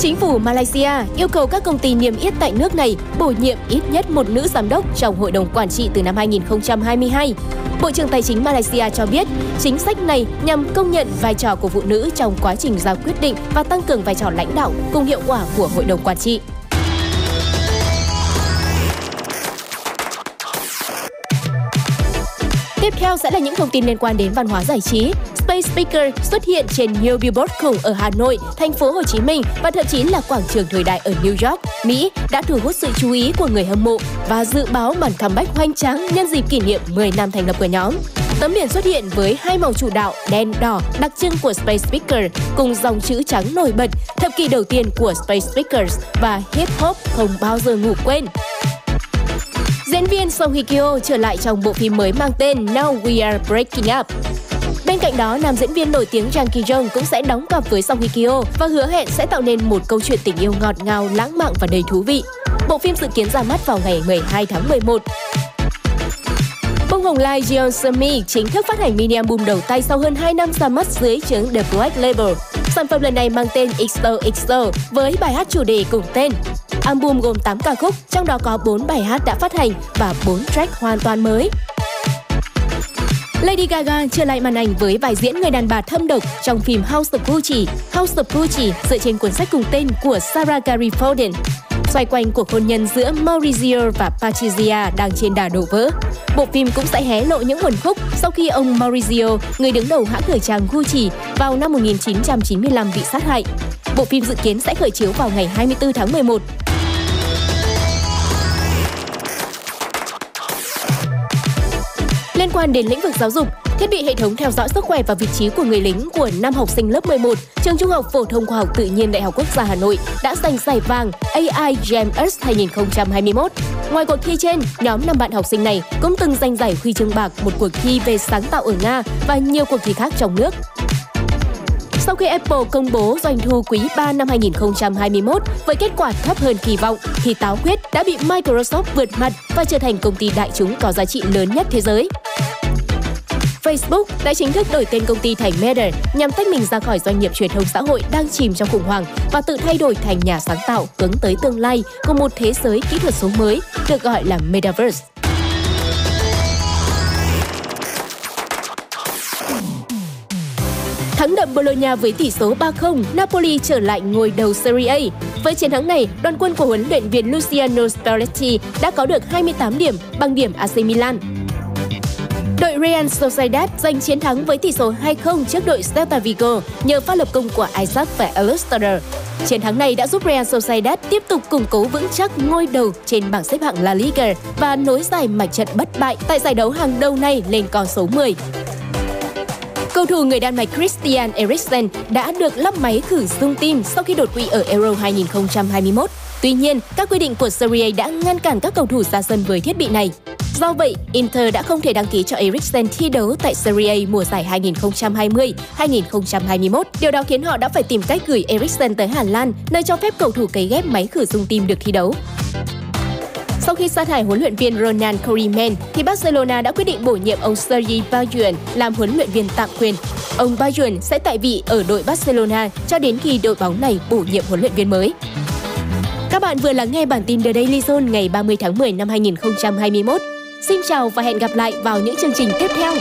Chính phủ Malaysia yêu cầu các công ty niêm yết tại nước này bổ nhiệm ít nhất một nữ giám đốc trong hội đồng quản trị từ năm 2022. Bộ trưởng Tài chính Malaysia cho biết, chính sách này nhằm công nhận vai trò của phụ nữ trong quá trình ra quyết định và tăng cường vai trò lãnh đạo cùng hiệu quả của hội đồng quản trị. Theo sẽ là những thông tin liên quan đến văn hóa giải trí. Space Speaker xuất hiện trên nhiều billboard khủng ở Hà Nội, thành phố Hồ Chí Minh và thậm chí là quảng trường thời đại ở New York, Mỹ đã thu hút sự chú ý của người hâm mộ và dự báo màn comeback hoành tráng nhân dịp kỷ niệm 10 năm thành lập của nhóm. Tấm biển xuất hiện với hai màu chủ đạo đen đỏ đặc trưng của Space Speaker cùng dòng chữ trắng nổi bật thập kỷ đầu tiên của Space Speakers và hip hop không bao giờ ngủ quên. Diễn viên Song Hye Kyo trở lại trong bộ phim mới mang tên Now We Are Breaking Up. Bên cạnh đó, nam diễn viên nổi tiếng Jang Ki Jong cũng sẽ đóng cặp với Song Hye Kyo và hứa hẹn sẽ tạo nên một câu chuyện tình yêu ngọt ngào, lãng mạn và đầy thú vị. Bộ phim dự kiến ra mắt vào ngày 12 tháng 11. Bông hồng lai Jeon Sumi chính thức phát hành mini album đầu tay sau hơn 2 năm ra mắt dưới chứng The Black Label. Sản phẩm lần này mang tên XOXO với bài hát chủ đề cùng tên. Album gồm 8 ca khúc, trong đó có 4 bài hát đã phát hành và 4 track hoàn toàn mới. Lady Gaga trở lại màn ảnh với vai diễn người đàn bà thâm độc trong phim House of Gucci. House of Gucci dựa trên cuốn sách cùng tên của Sarah Gary Foden. Xoay quanh cuộc hôn nhân giữa Maurizio và Patricia đang trên đà đổ vỡ. Bộ phim cũng sẽ hé lộ những nguồn khúc sau khi ông Maurizio, người đứng đầu hãng thời trang Gucci, vào năm 1995 bị sát hại. Bộ phim dự kiến sẽ khởi chiếu vào ngày 24 tháng 11. Quan đến lĩnh vực giáo dục, thiết bị hệ thống theo dõi sức khỏe và vị trí của người lính của năm học sinh lớp 11, trường Trung học phổ thông khoa học tự nhiên Đại học Quốc gia Hà Nội đã giành giải vàng AI GEMS 2021. Ngoài cuộc thi trên, nhóm năm bạn học sinh này cũng từng giành giải huy chương bạc một cuộc thi về sáng tạo ở Nga và nhiều cuộc thi khác trong nước. Sau khi Apple công bố doanh thu quý 3 năm 2021 với kết quả thấp hơn kỳ vọng, thì Táo Quyết đã bị Microsoft vượt mặt và trở thành công ty đại chúng có giá trị lớn nhất thế giới. Facebook đã chính thức đổi tên công ty thành Meta nhằm tách mình ra khỏi doanh nghiệp truyền thông xã hội đang chìm trong khủng hoảng và tự thay đổi thành nhà sáng tạo hướng tới tương lai của một thế giới kỹ thuật số mới được gọi là Metaverse. Thắng đậm Bologna với tỷ số 3-0, Napoli trở lại ngôi đầu Serie A. Với chiến thắng này, đoàn quân của huấn luyện viên Luciano Spalletti đã có được 28 điểm, bằng điểm AC Milan. Đội Real Sociedad giành chiến thắng với tỷ số 2-0 trước đội Celta Vigo nhờ pha lập công của Isaac và Alustader. Chiến thắng này đã giúp Real Sociedad tiếp tục củng cố vững chắc ngôi đầu trên bảng xếp hạng La Liga và nối dài mạch trận bất bại tại giải đấu hàng đầu này lên con số 10. Cầu thủ người Đan Mạch Christian Eriksen đã được lắp máy khử dung tim sau khi đột quỵ ở Euro 2021. Tuy nhiên, các quy định của Serie A đã ngăn cản các cầu thủ ra sân với thiết bị này. Do vậy, Inter đã không thể đăng ký cho Eriksen thi đấu tại Serie A mùa giải 2020-2021. Điều đó khiến họ đã phải tìm cách gửi Eriksen tới Hà Lan, nơi cho phép cầu thủ cấy ghép máy khử dung tim được thi đấu. Sau khi sa thải huấn luyện viên Ronald Koeman, thì Barcelona đã quyết định bổ nhiệm ông Sergi Bayern làm huấn luyện viên tạm quyền. Ông Bayern sẽ tại vị ở đội Barcelona cho đến khi đội bóng này bổ nhiệm huấn luyện viên mới. Các bạn vừa lắng nghe bản tin The Daily Zone ngày 30 tháng 10 năm 2021. Xin chào và hẹn gặp lại vào những chương trình tiếp theo.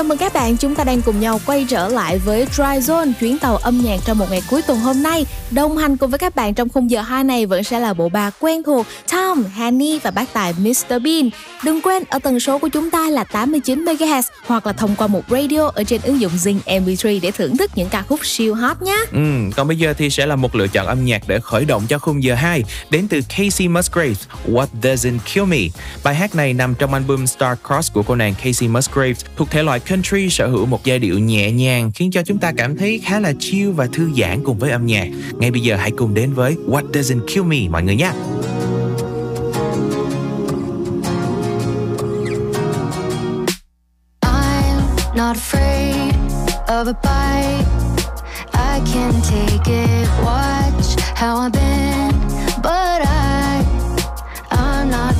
Chào mừng các bạn, chúng ta đang cùng nhau quay trở lại với Dry Zone, chuyến tàu âm nhạc trong một ngày cuối tuần hôm nay. Đồng hành cùng với các bạn trong khung giờ 2 này vẫn sẽ là bộ ba quen thuộc Tom, Hanny và bác tài Mr Bean. Đừng quên ở tần số của chúng ta là 89 MHz hoặc là thông qua một radio ở trên ứng dụng Zing MP3 để thưởng thức những ca khúc siêu hot nhé. Ừ, còn bây giờ thì sẽ là một lựa chọn âm nhạc để khởi động cho khung giờ 2 đến từ Casey Musgraves, What Doesn't Kill Me. Bài hát này nằm trong album Star Cross của cô nàng Casey Musgraves thuộc thể loại country sở hữu một giai điệu nhẹ nhàng khiến cho chúng ta cảm thấy khá là chill và thư giãn cùng với âm nhạc. Ngay bây giờ hãy cùng đến với What Doesn't Kill Me mọi người nhé. Not afraid of a bite. I can take it. Watch how I've been, but I, I'm not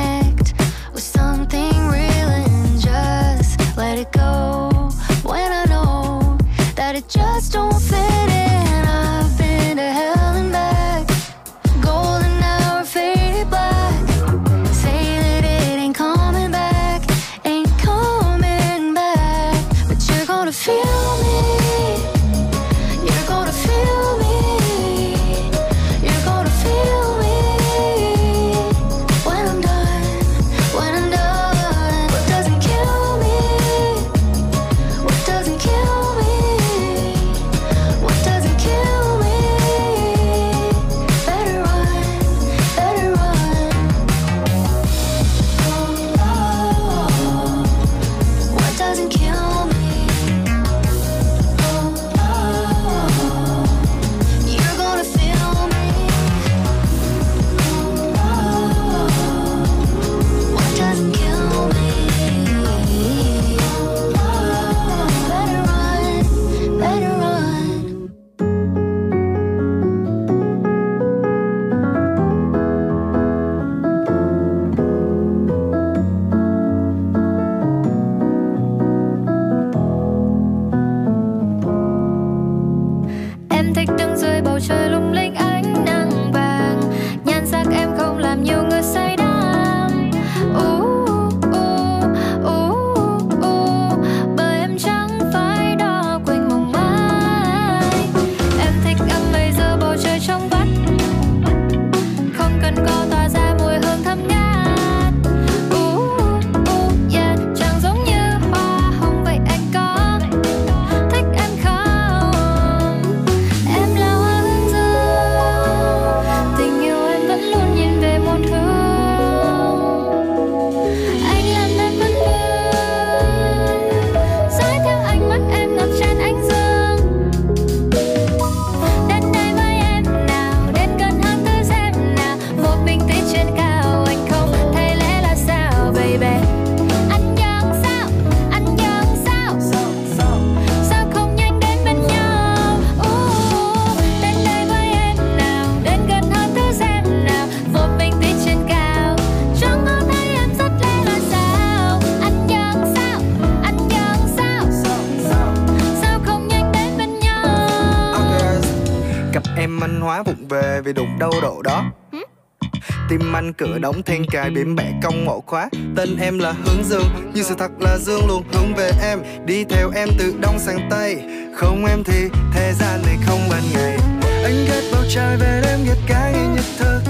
Cửa đóng then cài biển bẻ cong ngộ khóa. Tên em là hướng dương Nhưng sự thật là dương luôn hướng về em. Đi theo em từ đông sang tây Không em thì thế gian này không ban ngày. Anh ghét bầu trời về đêm, ghét cái ngày nhật thơ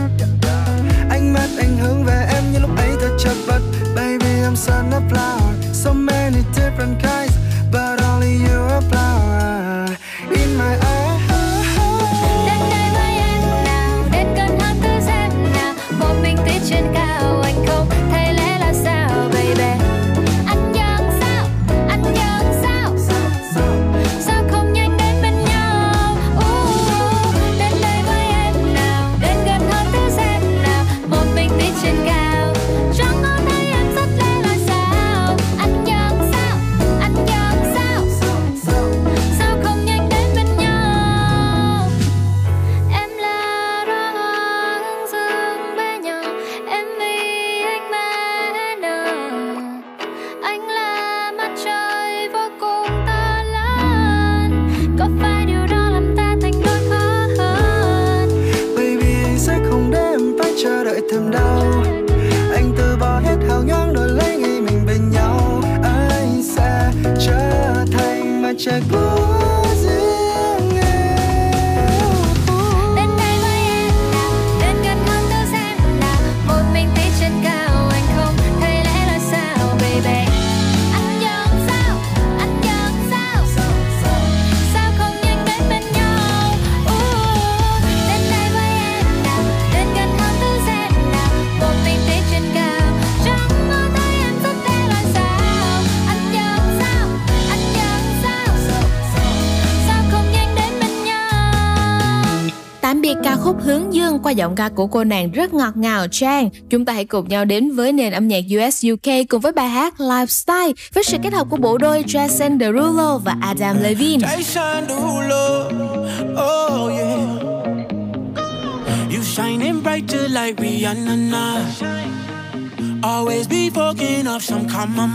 Ánh mắt anh hướng về em như lúc ấy thật chật vật. Baby, I'm sun a flower So many different kinds, But only you Chagu. khúc hướng dương qua giọng ca của cô nàng rất ngọt ngào Trang. Chúng ta hãy cùng nhau đến với nền âm nhạc US UK cùng với bài hát Lifestyle với sự kết hợp của bộ đôi Jason Derulo và Adam Levine. Jason Derulo, oh yeah. You shining brighter like Rihanna now. Always be fucking up some common.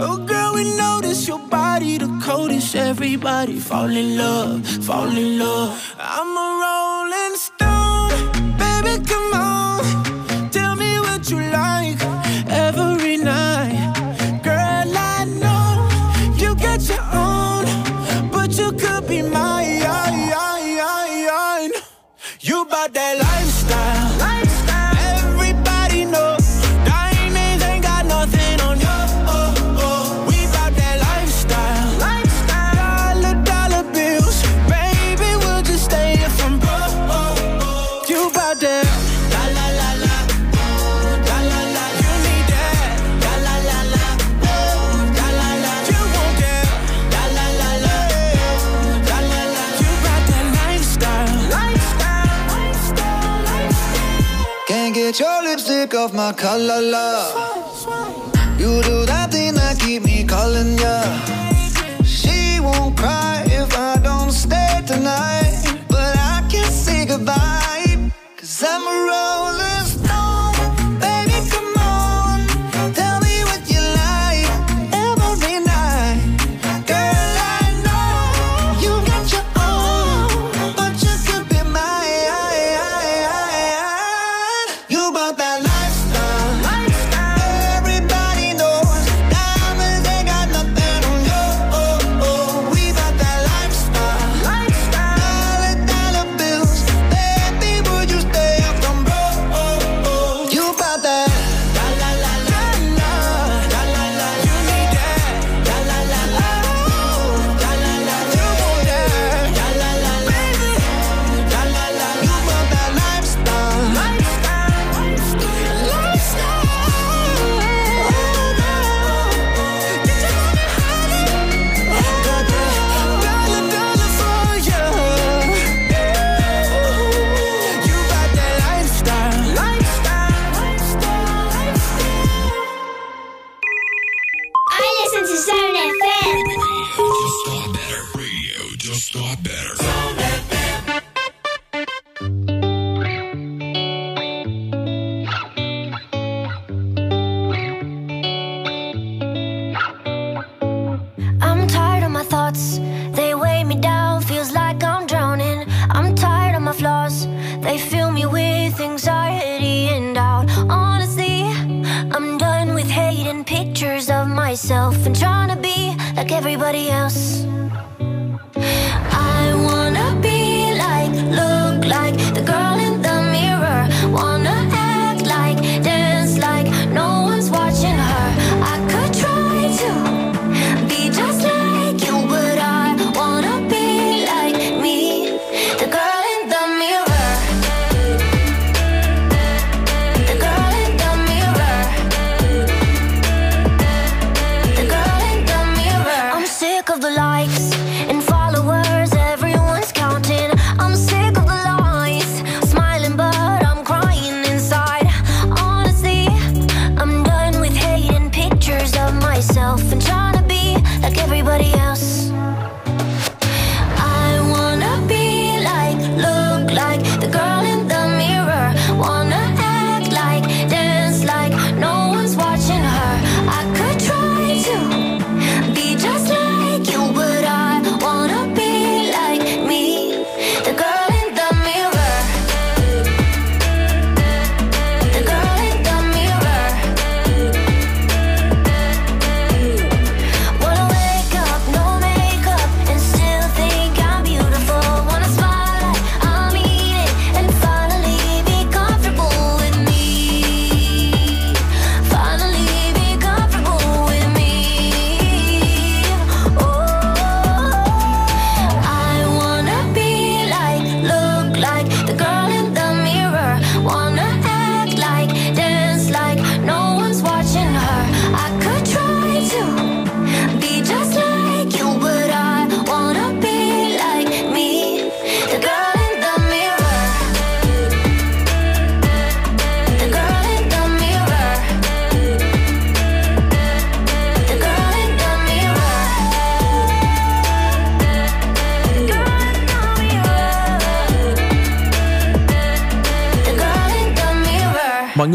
Oh girl, we notice your body the coldest. Everybody fall in love, fall in love. I'm a rolling stone. music of my love You do that thing that keep me calling ya. myself and trying to be like everybody else.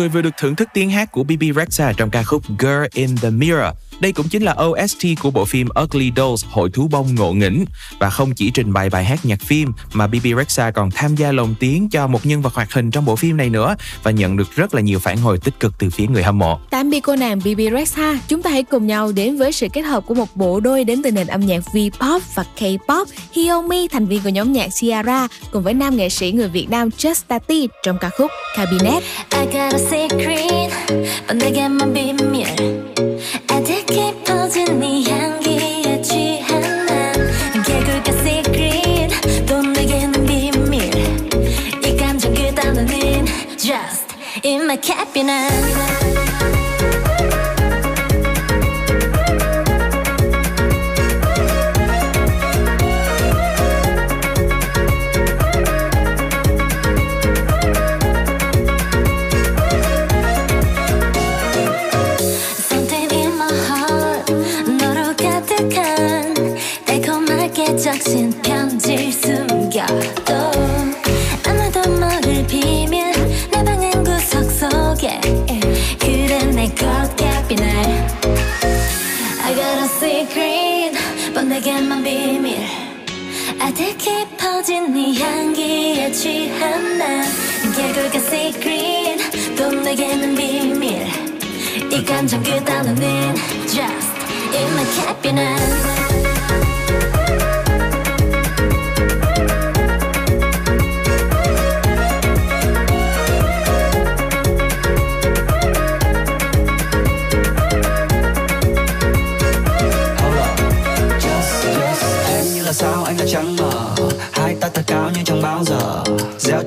Vừa được thưởng thức tiếng hát của BB Rexa trong ca khúc Girl in the Mirror. Đây cũng chính là OST của bộ phim Ugly Dolls Hội thú bông ngộ nghĩnh và không chỉ trình bày bài hát nhạc phim mà BB Rexa còn tham gia lồng tiếng cho một nhân vật hoạt hình trong bộ phim này nữa và nhận được rất là nhiều phản hồi tích cực từ phía người hâm mộ. Tạm biệt cô nàng BB Rex ha. Chúng ta hãy cùng nhau đến với sự kết hợp của một bộ đôi đến từ nền âm nhạc V-pop và K-pop. Hyomi, thành viên của nhóm nhạc Ciara, cùng với nam nghệ sĩ người Việt Nam Just Tati trong ca khúc Cabinet. I got a secret 젖은 네 향기에 취한 난 개굴과 secret. 돈 내게는 비밀. 이 감정 그다음은 just in my cabinet. Secret 뻔하게만 비밀. 아득히 퍼진 네 향기에 취한 난 개굴가 secret 또 내게는 비밀. 이 감정 그 단어는 just in my cabinet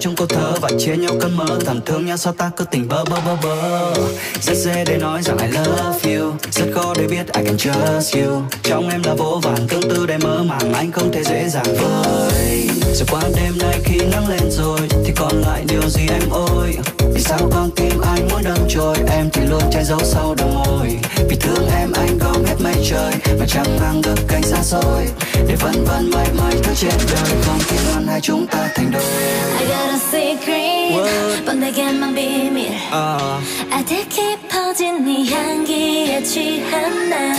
trong câu thơ và chia nhau cơn mơ. Thầm thương nhau sao ta cứ tình bơ bơ bơ bơ. Rất dễ để nói rằng I love you. Rất khó để biết I can trust you. Trong em là vô vàn tương tư để mơ màng Anh không thể dễ dàng với. Rồi qua đêm nay khi nắng lên rồi, Thì còn lại điều gì em ơi? Vì sao con tim anh muốn đâm trôi Em thì luôn che giấu sau đôi môi. Vì thương em anh gom hết mây trời, Mà chẳng mang được cánh xa xôi. Để vẫn vẫn mãi mãi thứ trên đời Không khi ngoan hai chúng ta thành đôi. I got a secret 뻔하게만 비밀 Ờ. 아득히 퍼진 네 향기에 취한 난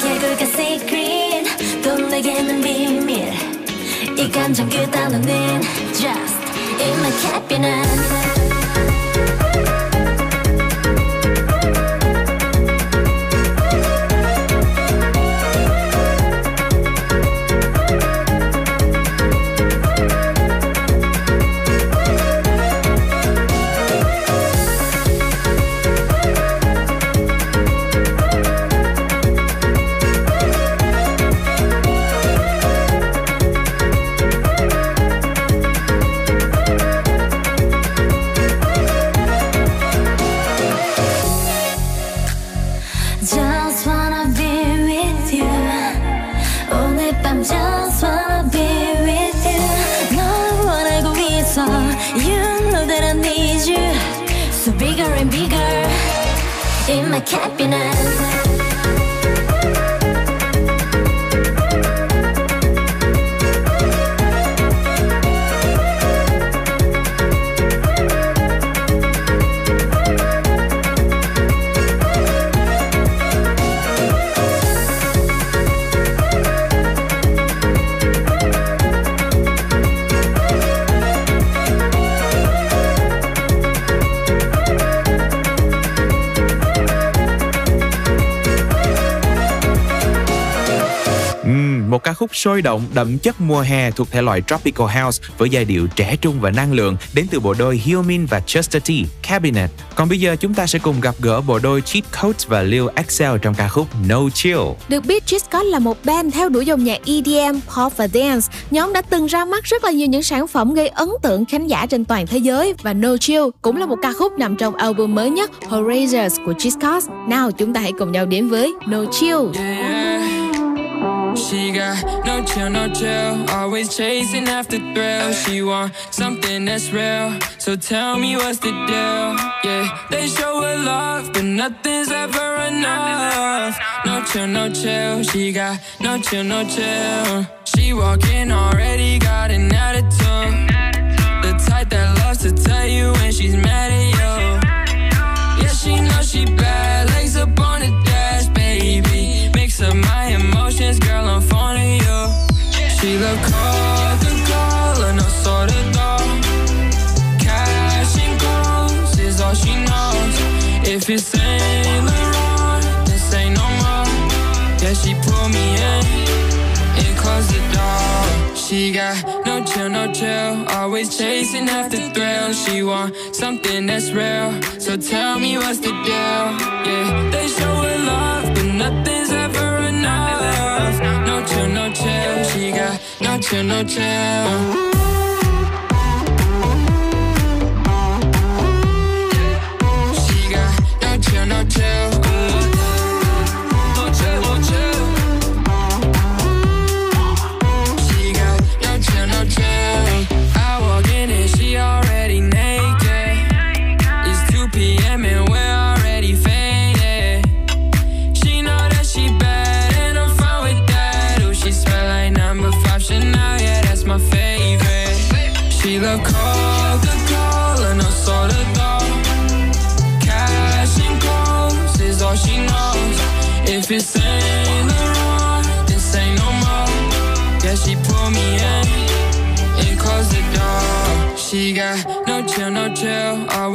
개굴가 secret 또 내게는 비밀 이 감정 그 단어는 just in my cabinet like happiness khúc sôi động, đậm chất mùa hè thuộc thể loại Tropical House với giai điệu trẻ trung và năng lượng đến từ bộ đôi Hyomin và Chester T, Cabinet. Còn bây giờ chúng ta sẽ cùng gặp gỡ bộ đôi Cheat Codes và Lil Excel trong ca khúc No Chill. Được biết Cheat Code là một band theo đuổi dòng nhạc EDM, pop và dance. Nhóm đã từng ra mắt rất là nhiều những sản phẩm gây ấn tượng khán giả trên toàn thế giới và No Chill cũng là một ca khúc nằm trong album mới nhất Horizons của Cheat Code. Nào chúng ta hãy cùng nhau đến với No Chill. She got no chill, no chill. Always chasing after thrill. She want something that's real. So tell me what's the deal? Yeah, they show her love, but nothing's ever enough. No chill, no chill. She got no chill, no chill. She walking already got an attitude. The type that loves to tell you when she's mad Always chasing after thrill. She want something that's real. So tell me what's the deal? Yeah, they show her love, but nothing's ever enough. No chill, no chill. She got no chill, no chill.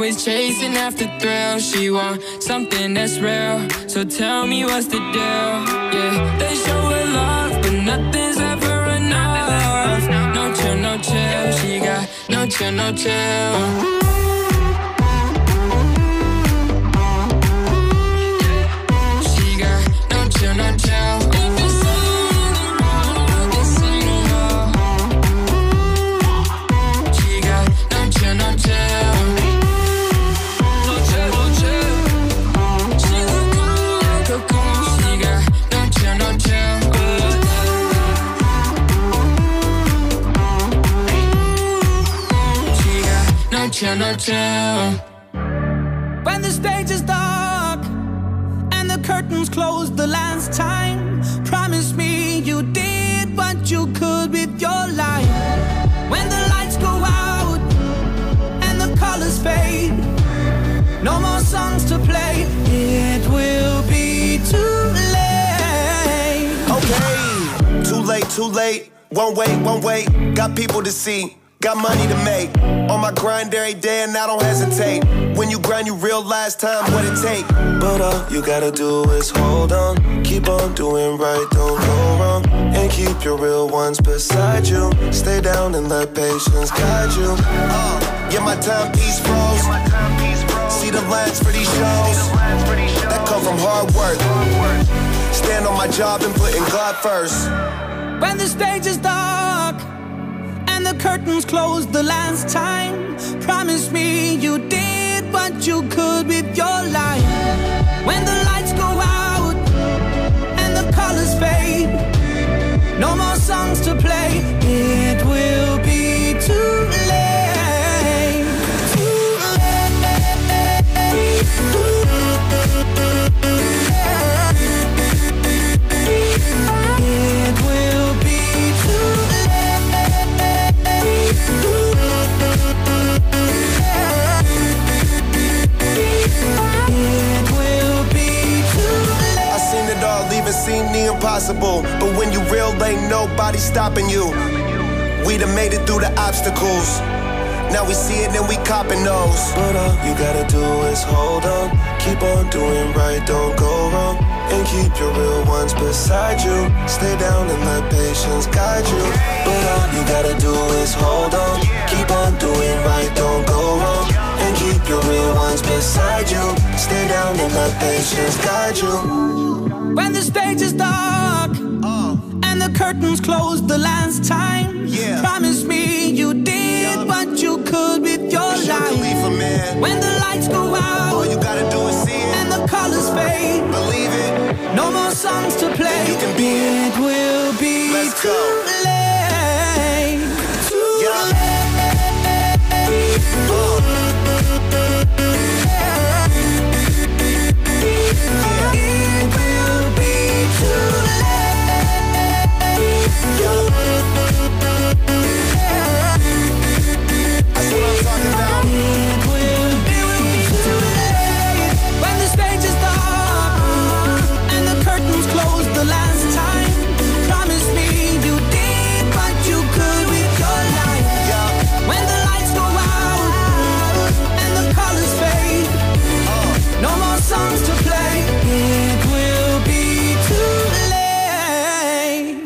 Always chasing after thrill. She want something that's real. So tell me what's the deal? Yeah, they show her love, but nothing's ever enough. No chill, no chill. She got no chill, no chill. When the stage is dark and the curtains close the last time, promise me you did what you could with your life. When the lights go out and the colors fade, no more songs to play, it will be too late. Okay, too late, too late. One way, one way. Got people to see, got money to make. On my grind every day and I don't hesitate. When you grind, you realize time what it take. But all you gotta do is hold on, keep on doing right, don't go wrong, and keep your real ones beside you. Stay down and let patience guide you. Uh, get my timepiece froze. See the lines for these shows that come from hard work. Stand on my job and putting God first. When the stage is dark and the curtains close the last time, promise me you did what you could with your life. When the lights go out and the colors fade, no more songs to play, it will be too seen the impossible. But when you real, ain't nobody stopping you. We done made it through the obstacles. Now we see it and we copping those. But all you gotta do is hold on. Keep on doing right, don't go wrong. And keep your real ones beside you. Stay down and let patience guide you. But all you gotta do is hold on. Keep on doing right, don't go wrong. And keep your real ones beside you. Stay down and let patience guide you. When the stage is dark uh. and the curtains close the last time, promise me you did what you could with your life. When the lights go out, all you gotta do is see it, and the colors fade. Believe it. No more songs to play. You can be it. will be Let's too go. late.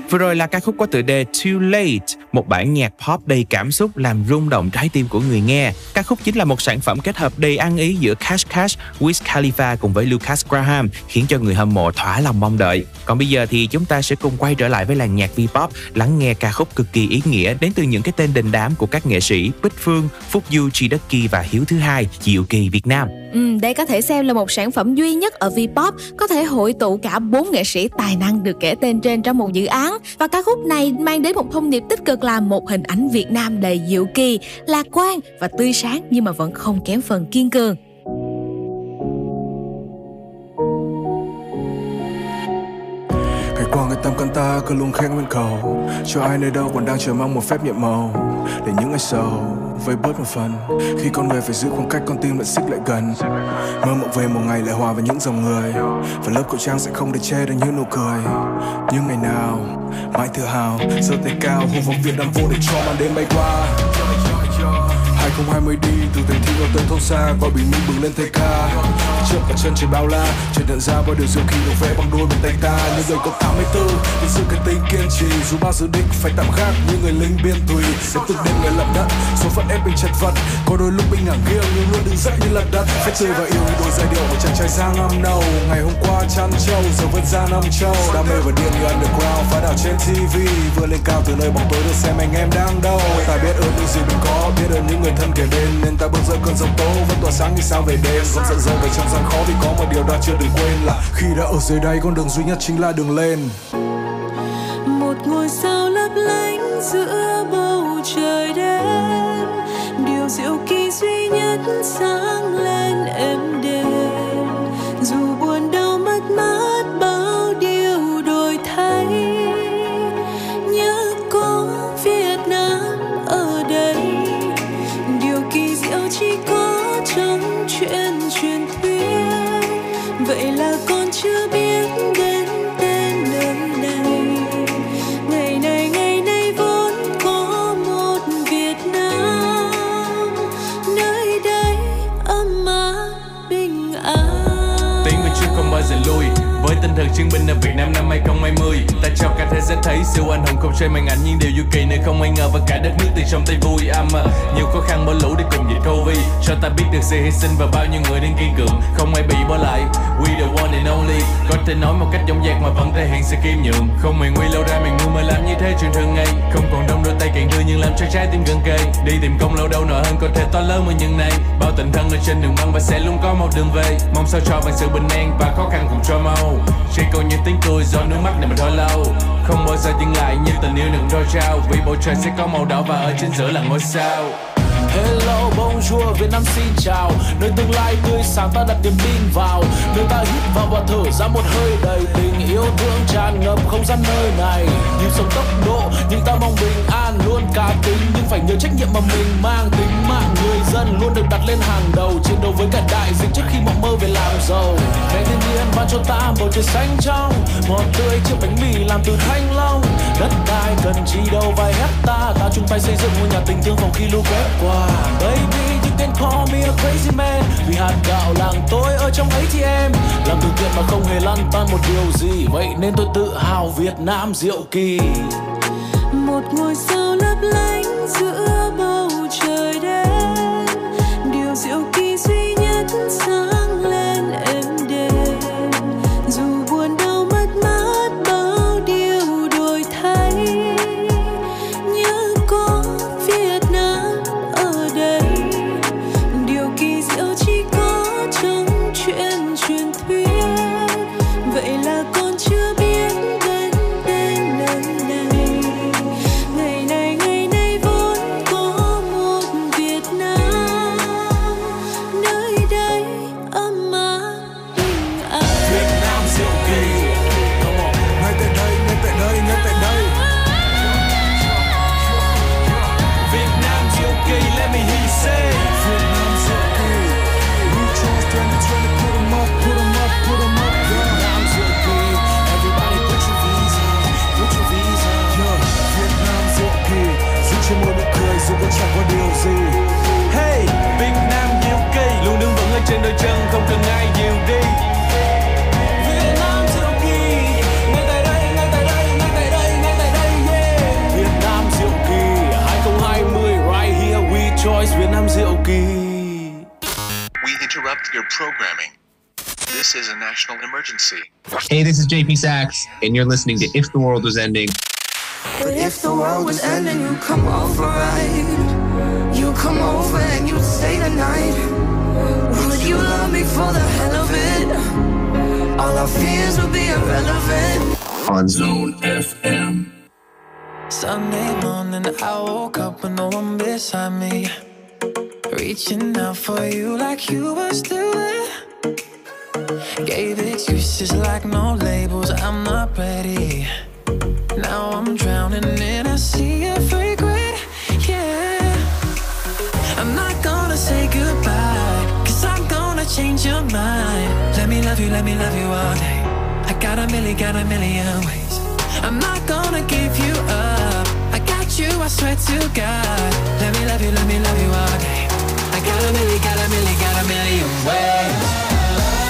Vừa rồi là ca khúc có tựa đề Too Late, một bản nhạc pop đầy cảm xúc làm rung động trái tim của người nghe. Ca khúc chính là một sản phẩm kết hợp đầy ăn ý giữa Cash Cash, Wiz Khalifa cùng với Lucas Graham, khiến cho người hâm mộ thỏa lòng mong đợi. Còn bây giờ thì chúng ta sẽ cùng quay trở lại với làng nhạc V-pop, lắng nghe ca khúc cực kỳ ý nghĩa đến từ những cái tên đình đám của các nghệ sĩ Bích Phương, Phúc Du, Chi Đất Kỳ và Hiếu Thứ Hai, Diệu Kỳ Việt Nam. Ừ, đây có thể xem là một sản phẩm duy nhất ở V-pop có thể hội tụ cả bốn nghệ sĩ tài năng được kể tên trên trong một dự án và ca khúc này mang đến một thông điệp tích cực là một hình ảnh Việt Nam đầy diệu kỳ, lạc quan và tươi sáng nhưng mà vẫn không kém phần kiên cường. Ngày qua người tâm can ta cứ luôn khen bên cầu. Cho ai nơi đâu còn đang chờ mong một phép nhiệm màu. Để những ngày sầu vơi bớt một phần. Khi con người phải giữ khoảng cách, con tim lại xích lại gần. Mơ mộng về một ngày lại hòa vào những dòng người. Và lớp khẩu trang sẽ không để che được những nụ cười. Nhưng ngày nào, mãi tự hào, giơ tay cao hôn vọng Việt Nam vô để cho màn đêm bay qua. 2020 đi từ thành thị vào tới thôn xa qua bình minh bừng lên thay ca. Chậm cả chân trên bao la chợt nhận ra bao điều diệu kỳ được vẽ bằng đôi bàn tay ta. Những người có 84 vì sự cái tính kiên trì. Dù bao dự định phải tạm gác như người lính biên tùy. Sẽ từng đêm người lập đất, số phận ép mình chật vật. Có đôi lúc mình ngả nghiêng, nhưng luôn đứng dậy như lật đất. Phải chơi và yêu như đôi giai điệu của chàng trai sang âm nâu. Ngày hôm qua chăn trâu, giờ vẫn ra năm châu đam mê và điên như underground, phá đảo trên TV vừa lên cao từ nơi bóng tối được xem anh em đang đâu. Ta biết ơn những gì mình có, biết ơn những người thân kề bên nên ta bước ra cơn giông tố. Vẫn tỏa sáng như sao về đêm không sợ rơi về trong gian khó. Vì có một điều ta chưa đừng quên là khi đã ở dưới đây con đường duy nhất chính là đường lên. Một ngôi sao lấp lánh giữa bầu trời đêm. Điều diệu kỳ duy nhất sáng lên êm thấy siêu anh hùng không chơi màn ảnh Nhưng điều du kỳ nơi không ai ngờ và cả đất nước từ trong tay vui âm à, Nhiều khó khăn bỏ lũ để cùng dịch Covid Cho ta biết được sự hy sinh và bao nhiêu người đang kiên cường Không ai bị bỏ lại. We the one and only. Có thể nói một cách dõng dạc mà vẫn thể hiện sự kiêm nhượng Không mày nguy lâu ra mình ngu mà làm như thế chuyện thường ngày. Không còn đông đôi tay càng đưa nhưng làm cho trái tim gần kề. Đi tìm công lâu đâu nợ hơn có thể to lớn mà những này. Bao tình thân ở trên đường băng và sẽ luôn có một đường về. Mong sao cho bằng sự bình an và khó khăn cùng cho mau. Chỉ còn những tiếng cười do nước mắt để mà thôi lâu. Không bao giờ dừng lại như tình yêu đừng đôi trao. Vì bầu trời sẽ có màu đỏ và ở trên giữa là ngôi sao. Hello, bonjour, Việt Nam xin chào. Nơi tương lai tươi sáng ta đặt niềm tin vào. Nơi ta hít vào và thở ra một hơi đầy tình yêu thương tràn ngập không gian nơi này. Nhịp sống tốc độ, nhưng ta mong bình an Luôn. Cá tính, nhưng phải nhớ trách nhiệm mà mình mang. Tính mạng dân luôn được đặt lên hàng đầu, Chiến đấu với cả đại dịch trước khi mộng mơ về làm giàu. Mẹ thiên nhiên ban cho ta bầu trời xanh trong Ngọt tươi chiếc bánh mì làm từ thanh long. Đất đai cần chi đâu vài hecta, Ta chung tay xây dựng ngôi nhà tình thương phòng khi lũ quét qua. Baby you can call me a crazy man, Vì hạt gạo làng tôi ở trong ấy thì em Làm từ thiện mà không hề lăn tan một điều gì, Vậy nên tôi tự hào Việt Nam diệu kỳ. Một ngôi sao lấp lánh giữa is a national emergency. Hey, this is JP Sachs, and you're listening to If the World Was Ending. But if the world was ending, you come over, right? You come over and you stay the night. Would you love me for the hell of it? All our fears will be irrelevant. On Zone FM. Sunday morning, I woke up with no one beside me. Reaching out for you like you were still there. Gave excuses like no labels, I'm not ready. Now I'm drowning in a sea of regret. Yeah. I'm not gonna say goodbye, cause I'm gonna change your mind. Let me love you, let me love you all day. I got a million, got a million ways. I'm not gonna give you up. I got you, I swear to God. Let me love you, let me love you all day. I got a million, got a million, got a million ways.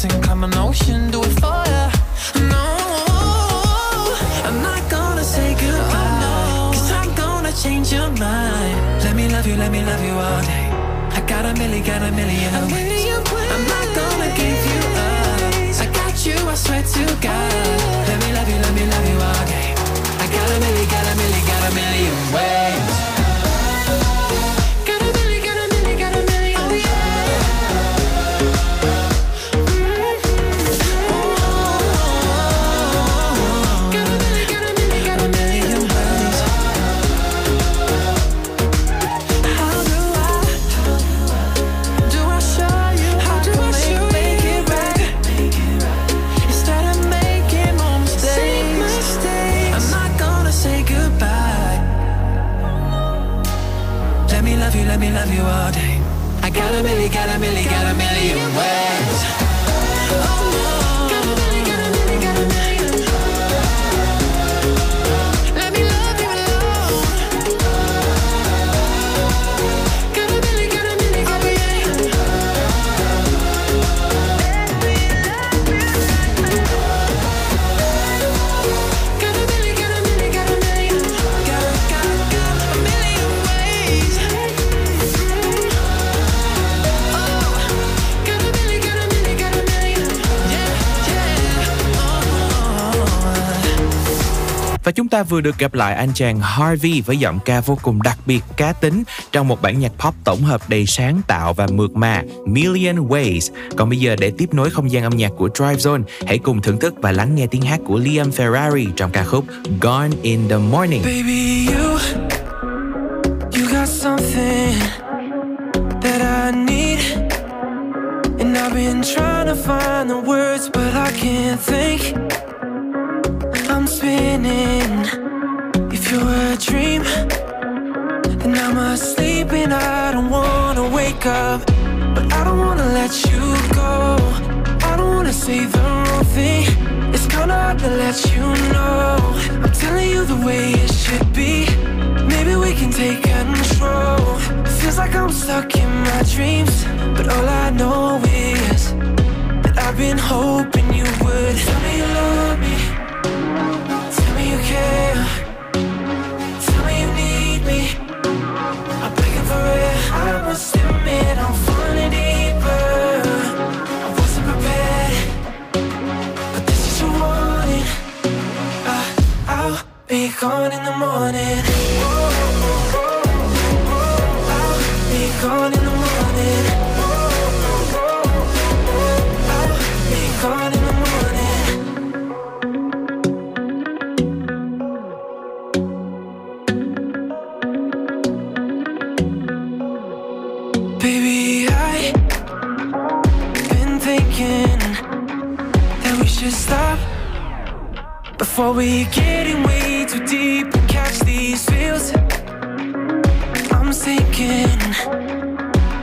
A mountain, climb an ocean, do it for ya. No, I'm not gonna say goodbye. Cause I'm gonna change your mind. Let me love you, let me love you all day. I got a million, got a million ways. I'm not gonna give you up. I got you, I swear to God. Let me love you, let me love you all day. I got a million, got a million, got a million ways. Và chúng ta vừa được gặp lại anh chàng Harvey với giọng ca vô cùng đặc biệt cá tính trong một bản nhạc pop tổng hợp đầy sáng tạo và mượt mà Million Ways. Còn bây giờ để tiếp nối không gian âm nhạc của Drive Zone, hãy cùng thưởng thức và lắng nghe tiếng hát của Liam Ferrari trong ca khúc Gone in the Morning. Baby, you, you got something that I need. And I've been trying to find the words, but I can't think. Spinning. If you're a dream, then I'm asleep and I don't wanna wake up. But I don't wanna let you go. I don't wanna say the wrong thing. It's kinda hard to let you know. I'm telling you the way it should be. Maybe we can take control. Feels like I'm stuck in my dreams. But all I know is that I've been hoping you would. Tell me you love me. You care. Tell me you need me. I'm begging for it. I must admit I'm falling deeper. I wasn't prepared, but this is your warning. I, I'll be gone in the morning. For we getting way too deep to catch these feels I'm sinking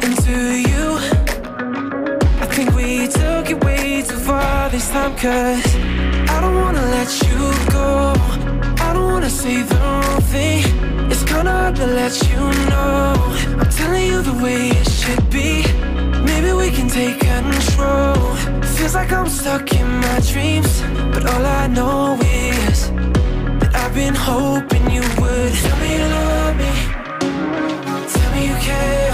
into you. I think we took it way too far this time Cause I don't wanna let you go. I don't wanna say the wrong thing. It's kinda hard to let you know. I'm telling you the way it should be. Maybe we can take control. Feels like I'm stuck in my dreams. But all I know is that I've been hoping you would Tell me you love me. Tell me you care.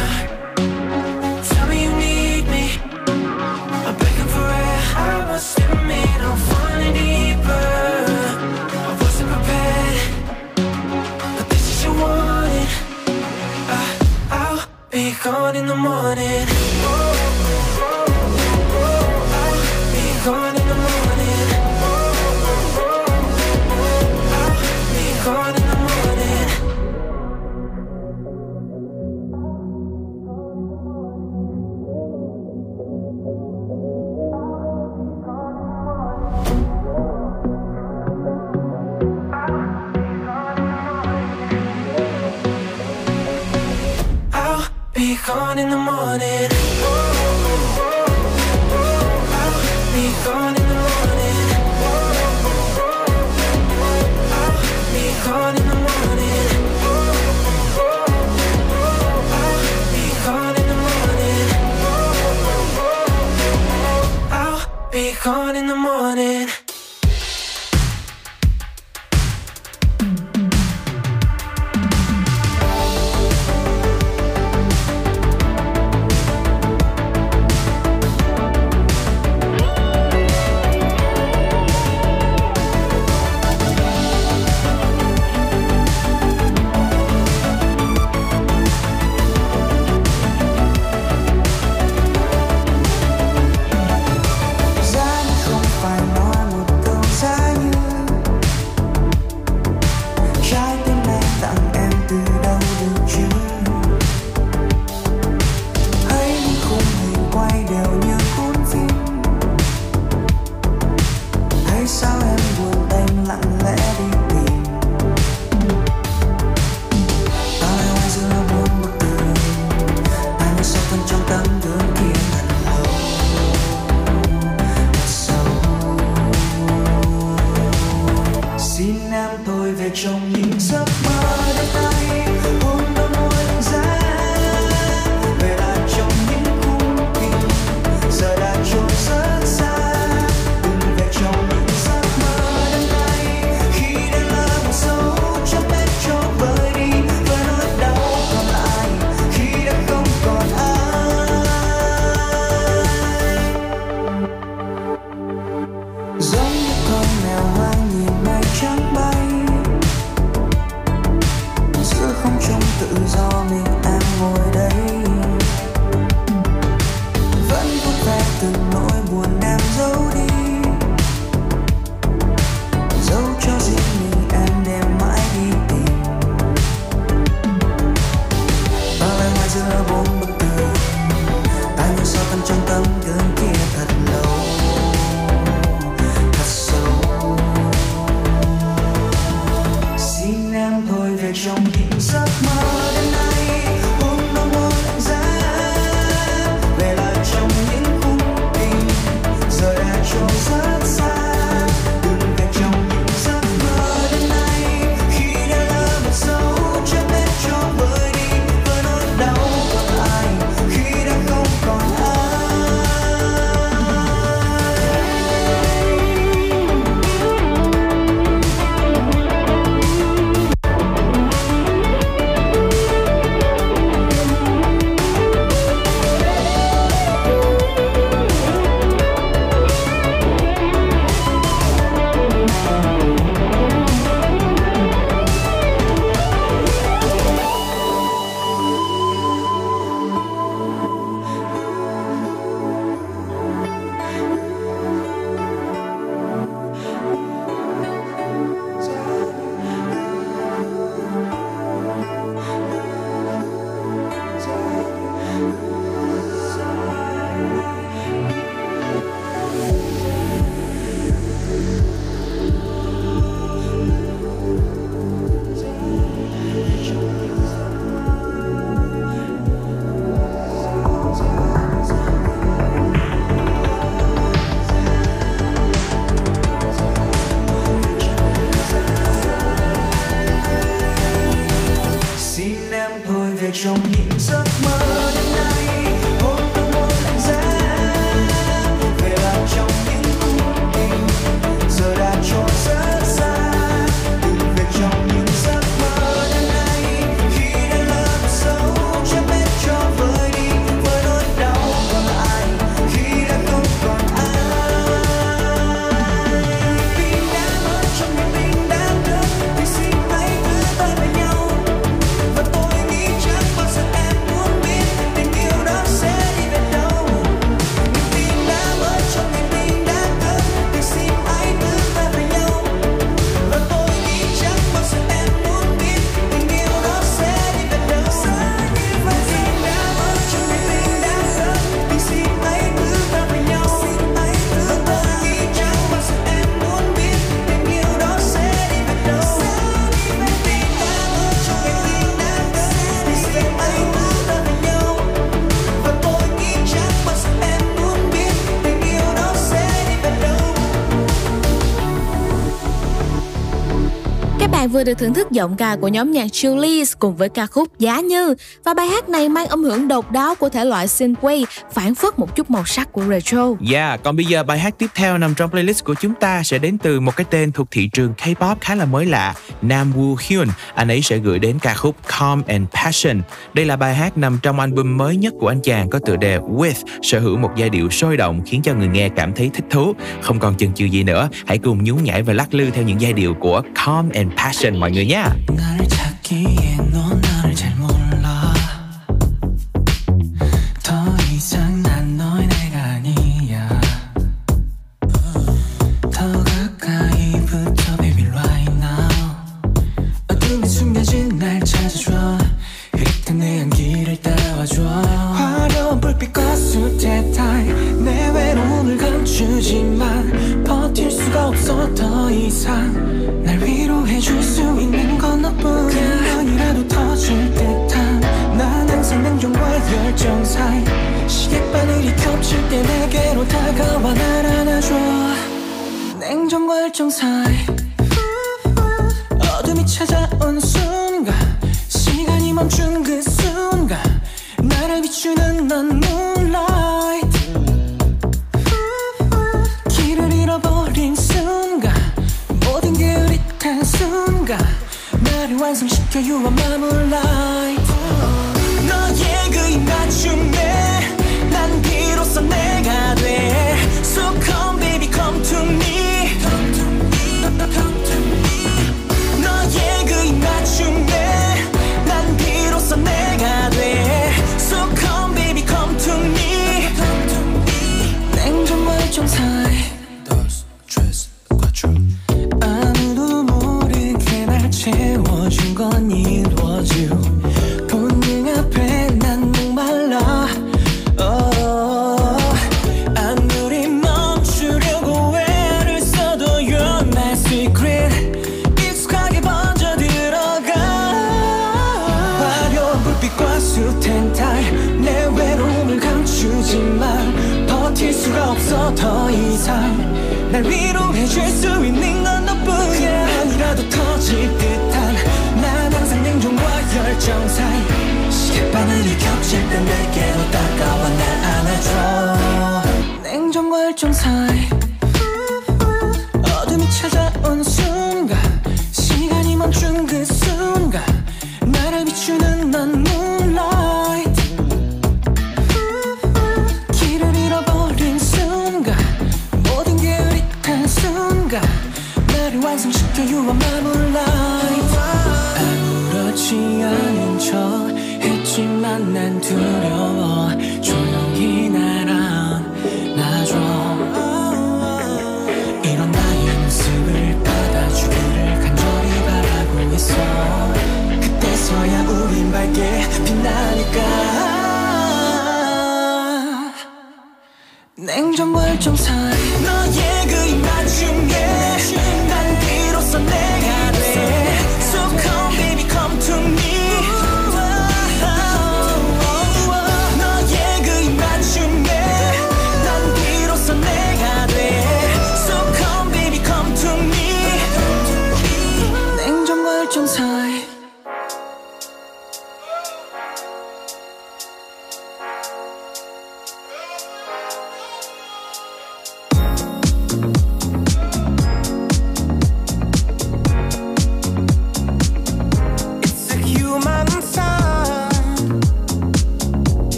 vừa được thưởng thức giọng ca của nhóm nhạc Julius cùng với ca khúc Giá Như và bài hát này mang âm hưởng độc đáo của thể loại synthwave phản phất một chút màu sắc của retro. Yeah, còn bây giờ bài hát tiếp theo nằm trong playlist của chúng ta sẽ đến từ một cái tên thuộc thị trường K-pop khá là mới lạ Nam Woo Hyun, anh ấy sẽ gửi đến ca khúc Calm and Passion. Đây là bài hát nằm trong album mới nhất của anh chàng có tựa đề With, sở hữu một giai điệu sôi động khiến cho người nghe cảm thấy thích thú. Không còn chần chừ gì nữa, hãy cùng nhún nhảy và lắc lư theo những giai điệu của Calm and Passion mọi người nhé.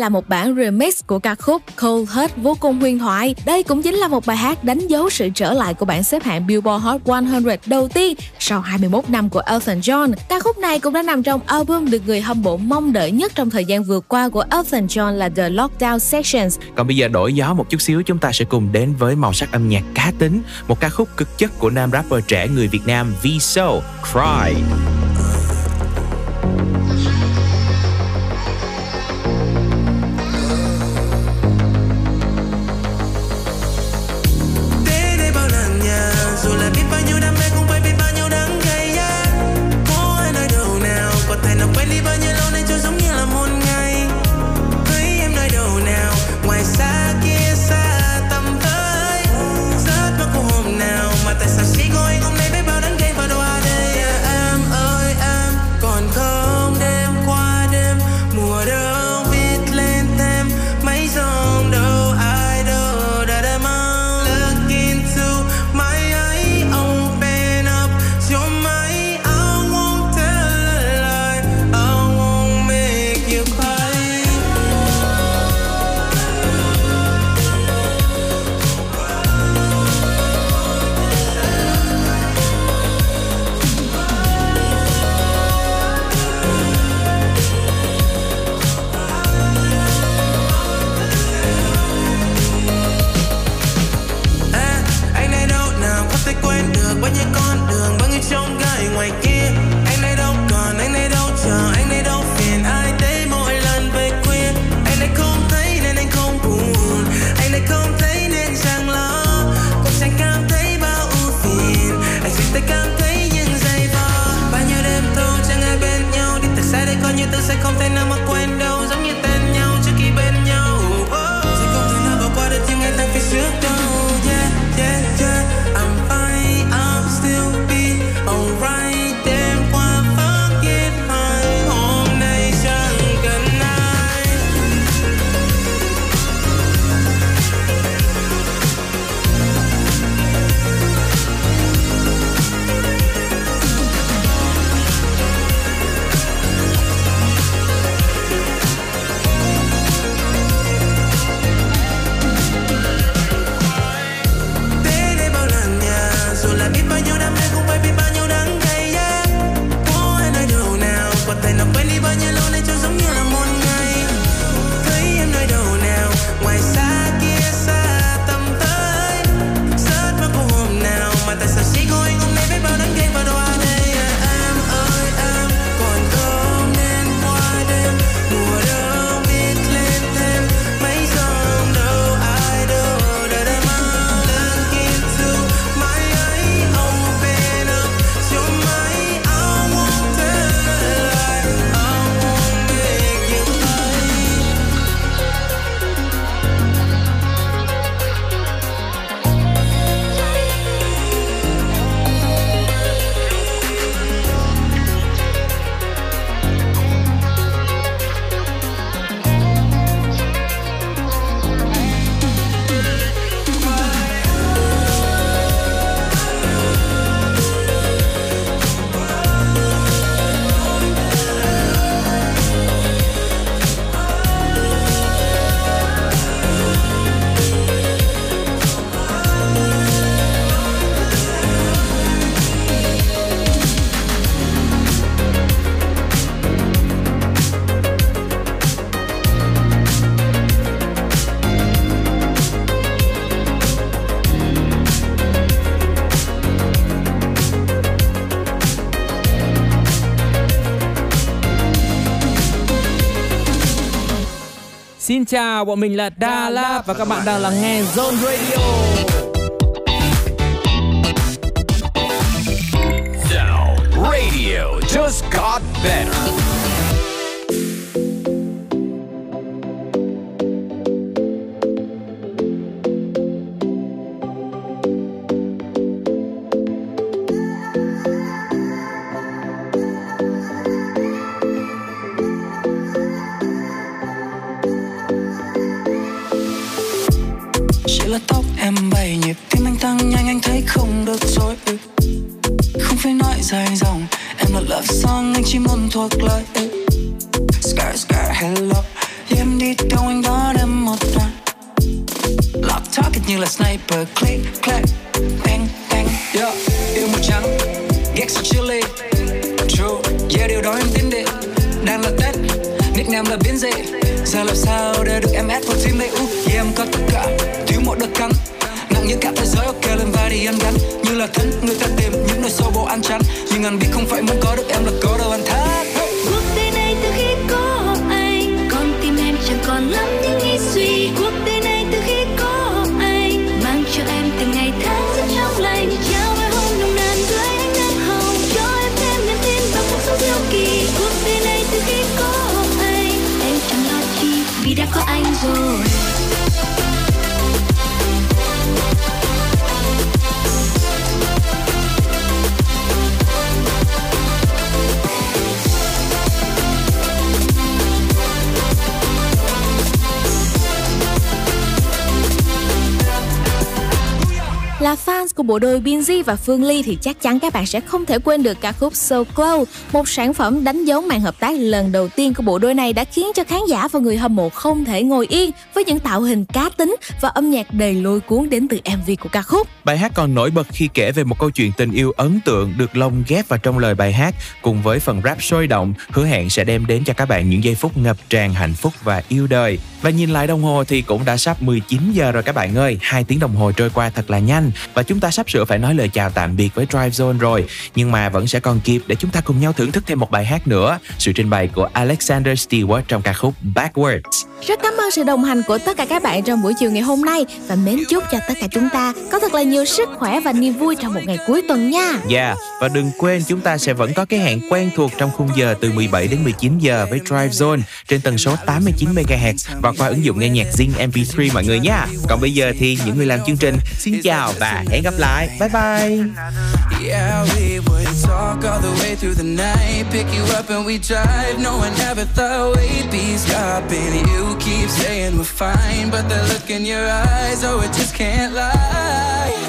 là một bản remix của ca khúc Cold Heart vô cùng huyền thoại. Đây cũng chính là một bài hát đánh dấu sự trở lại của bản xếp hạng Billboard Hot 100 đầu tiên sau 21 năm của Elton John. Ca khúc này cũng đã nằm trong album được người hâm mộ mong đợi nhất trong thời gian vừa qua của Elton John là The Lockdown Sessions. Còn bây giờ đổi gió một chút xíu chúng ta sẽ cùng đến với màu sắc âm nhạc cá tính, một ca khúc cực chất của nam rapper trẻ người Việt Nam V-Soul, Cry. Xin chào, bọn mình là Da Lab và các bạn đang lắng nghe Zone Radio. phải nói dài dòng. Em là love song anh chỉ muốn thuộc lời. Scar scar hello. Yeah, Em đi đâu anh đón em một đoạn. Lock target như là sniper Click click, bang bang. Yeah. Yêu màu trắng ghét sự chili True yeah điều đó em tin đi. Đang là Tết nickname là biến dị. Giờ làm sao để được em ép vào tim đây uh, yeah, em có tất cả thiếu một đợt căng nặng như cả thế giới ok lên vai thì em gắn như là thân người ta tìm sâu vô ăn chắn Nhưng anh biết không phải muốn có được em là có của bộ đôi Binz và Phương Ly thì chắc chắn các bạn sẽ không thể quên được ca khúc So Close, một sản phẩm đánh dấu màn hợp tác lần đầu tiên của bộ đôi này đã khiến cho khán giả và người hâm mộ không thể ngồi yên với những tạo hình cá tính và âm nhạc đầy lôi cuốn đến từ MV của ca khúc. Bài hát còn nổi bật khi kể về một câu chuyện tình yêu ấn tượng được lồng ghép vào trong lời bài hát cùng với phần rap sôi động hứa hẹn sẽ đem đến cho các bạn những giây phút ngập tràn hạnh phúc và yêu đời. Và nhìn lại đồng hồ thì cũng đã sắp 19 giờ rồi các bạn ơi, hai tiếng đồng hồ trôi qua thật là nhanh và chúng ta sắp sửa phải nói lời chào tạm biệt với Drive Zone rồi. Nhưng mà vẫn sẽ còn kịp để chúng ta cùng nhau thưởng thức thêm một bài hát nữa, sự trình bày của Alexander Stewart trong ca khúc Backwards. Rất cảm ơn sự đồng hành của tất cả các bạn trong buổi chiều ngày hôm nay và mến chúc cho tất cả chúng ta có thật là nhiều sức khỏe và niềm vui trong một ngày cuối tuần nha. Yeah, và đừng quên chúng ta sẽ vẫn có cái hẹn quen thuộc trong khung giờ từ 17 đến 19 giờ với Drive Zone trên tần số 89 MHz và qua ứng dụng nghe nhạc Zing MP3 mọi người nha. Còn bây giờ thì những người làm chương trình xin chào và hẹn gặp lại. Bye bye. Yeah, we would talk all the way through the night. Pick you up and we drive. No one ever thought we'd be stopping. You keep saying we're fine, but the look in your eyes, oh, it just can't lie.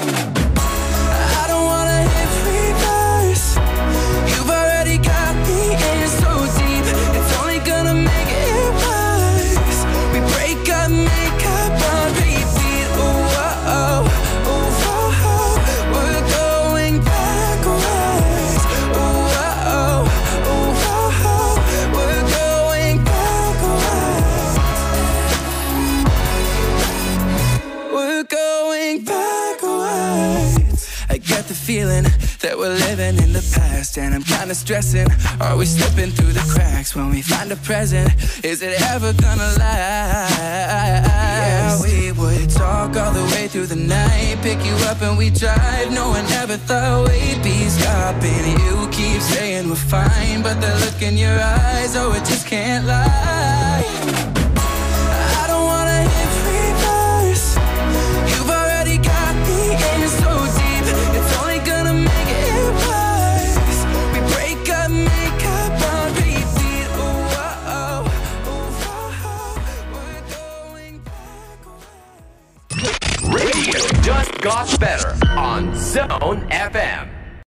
The feeling that we're living in the past, and I'm kinda stressing. Are we slipping through the cracks when we find a present? Is it ever gonna last? Yeah, we would talk all the way through the night, pick you up and we drive. No one ever thought we'd be stopping. You keep saying we're fine, but the look in your eyes, oh, it just can't lie. Just got better on Zone FM.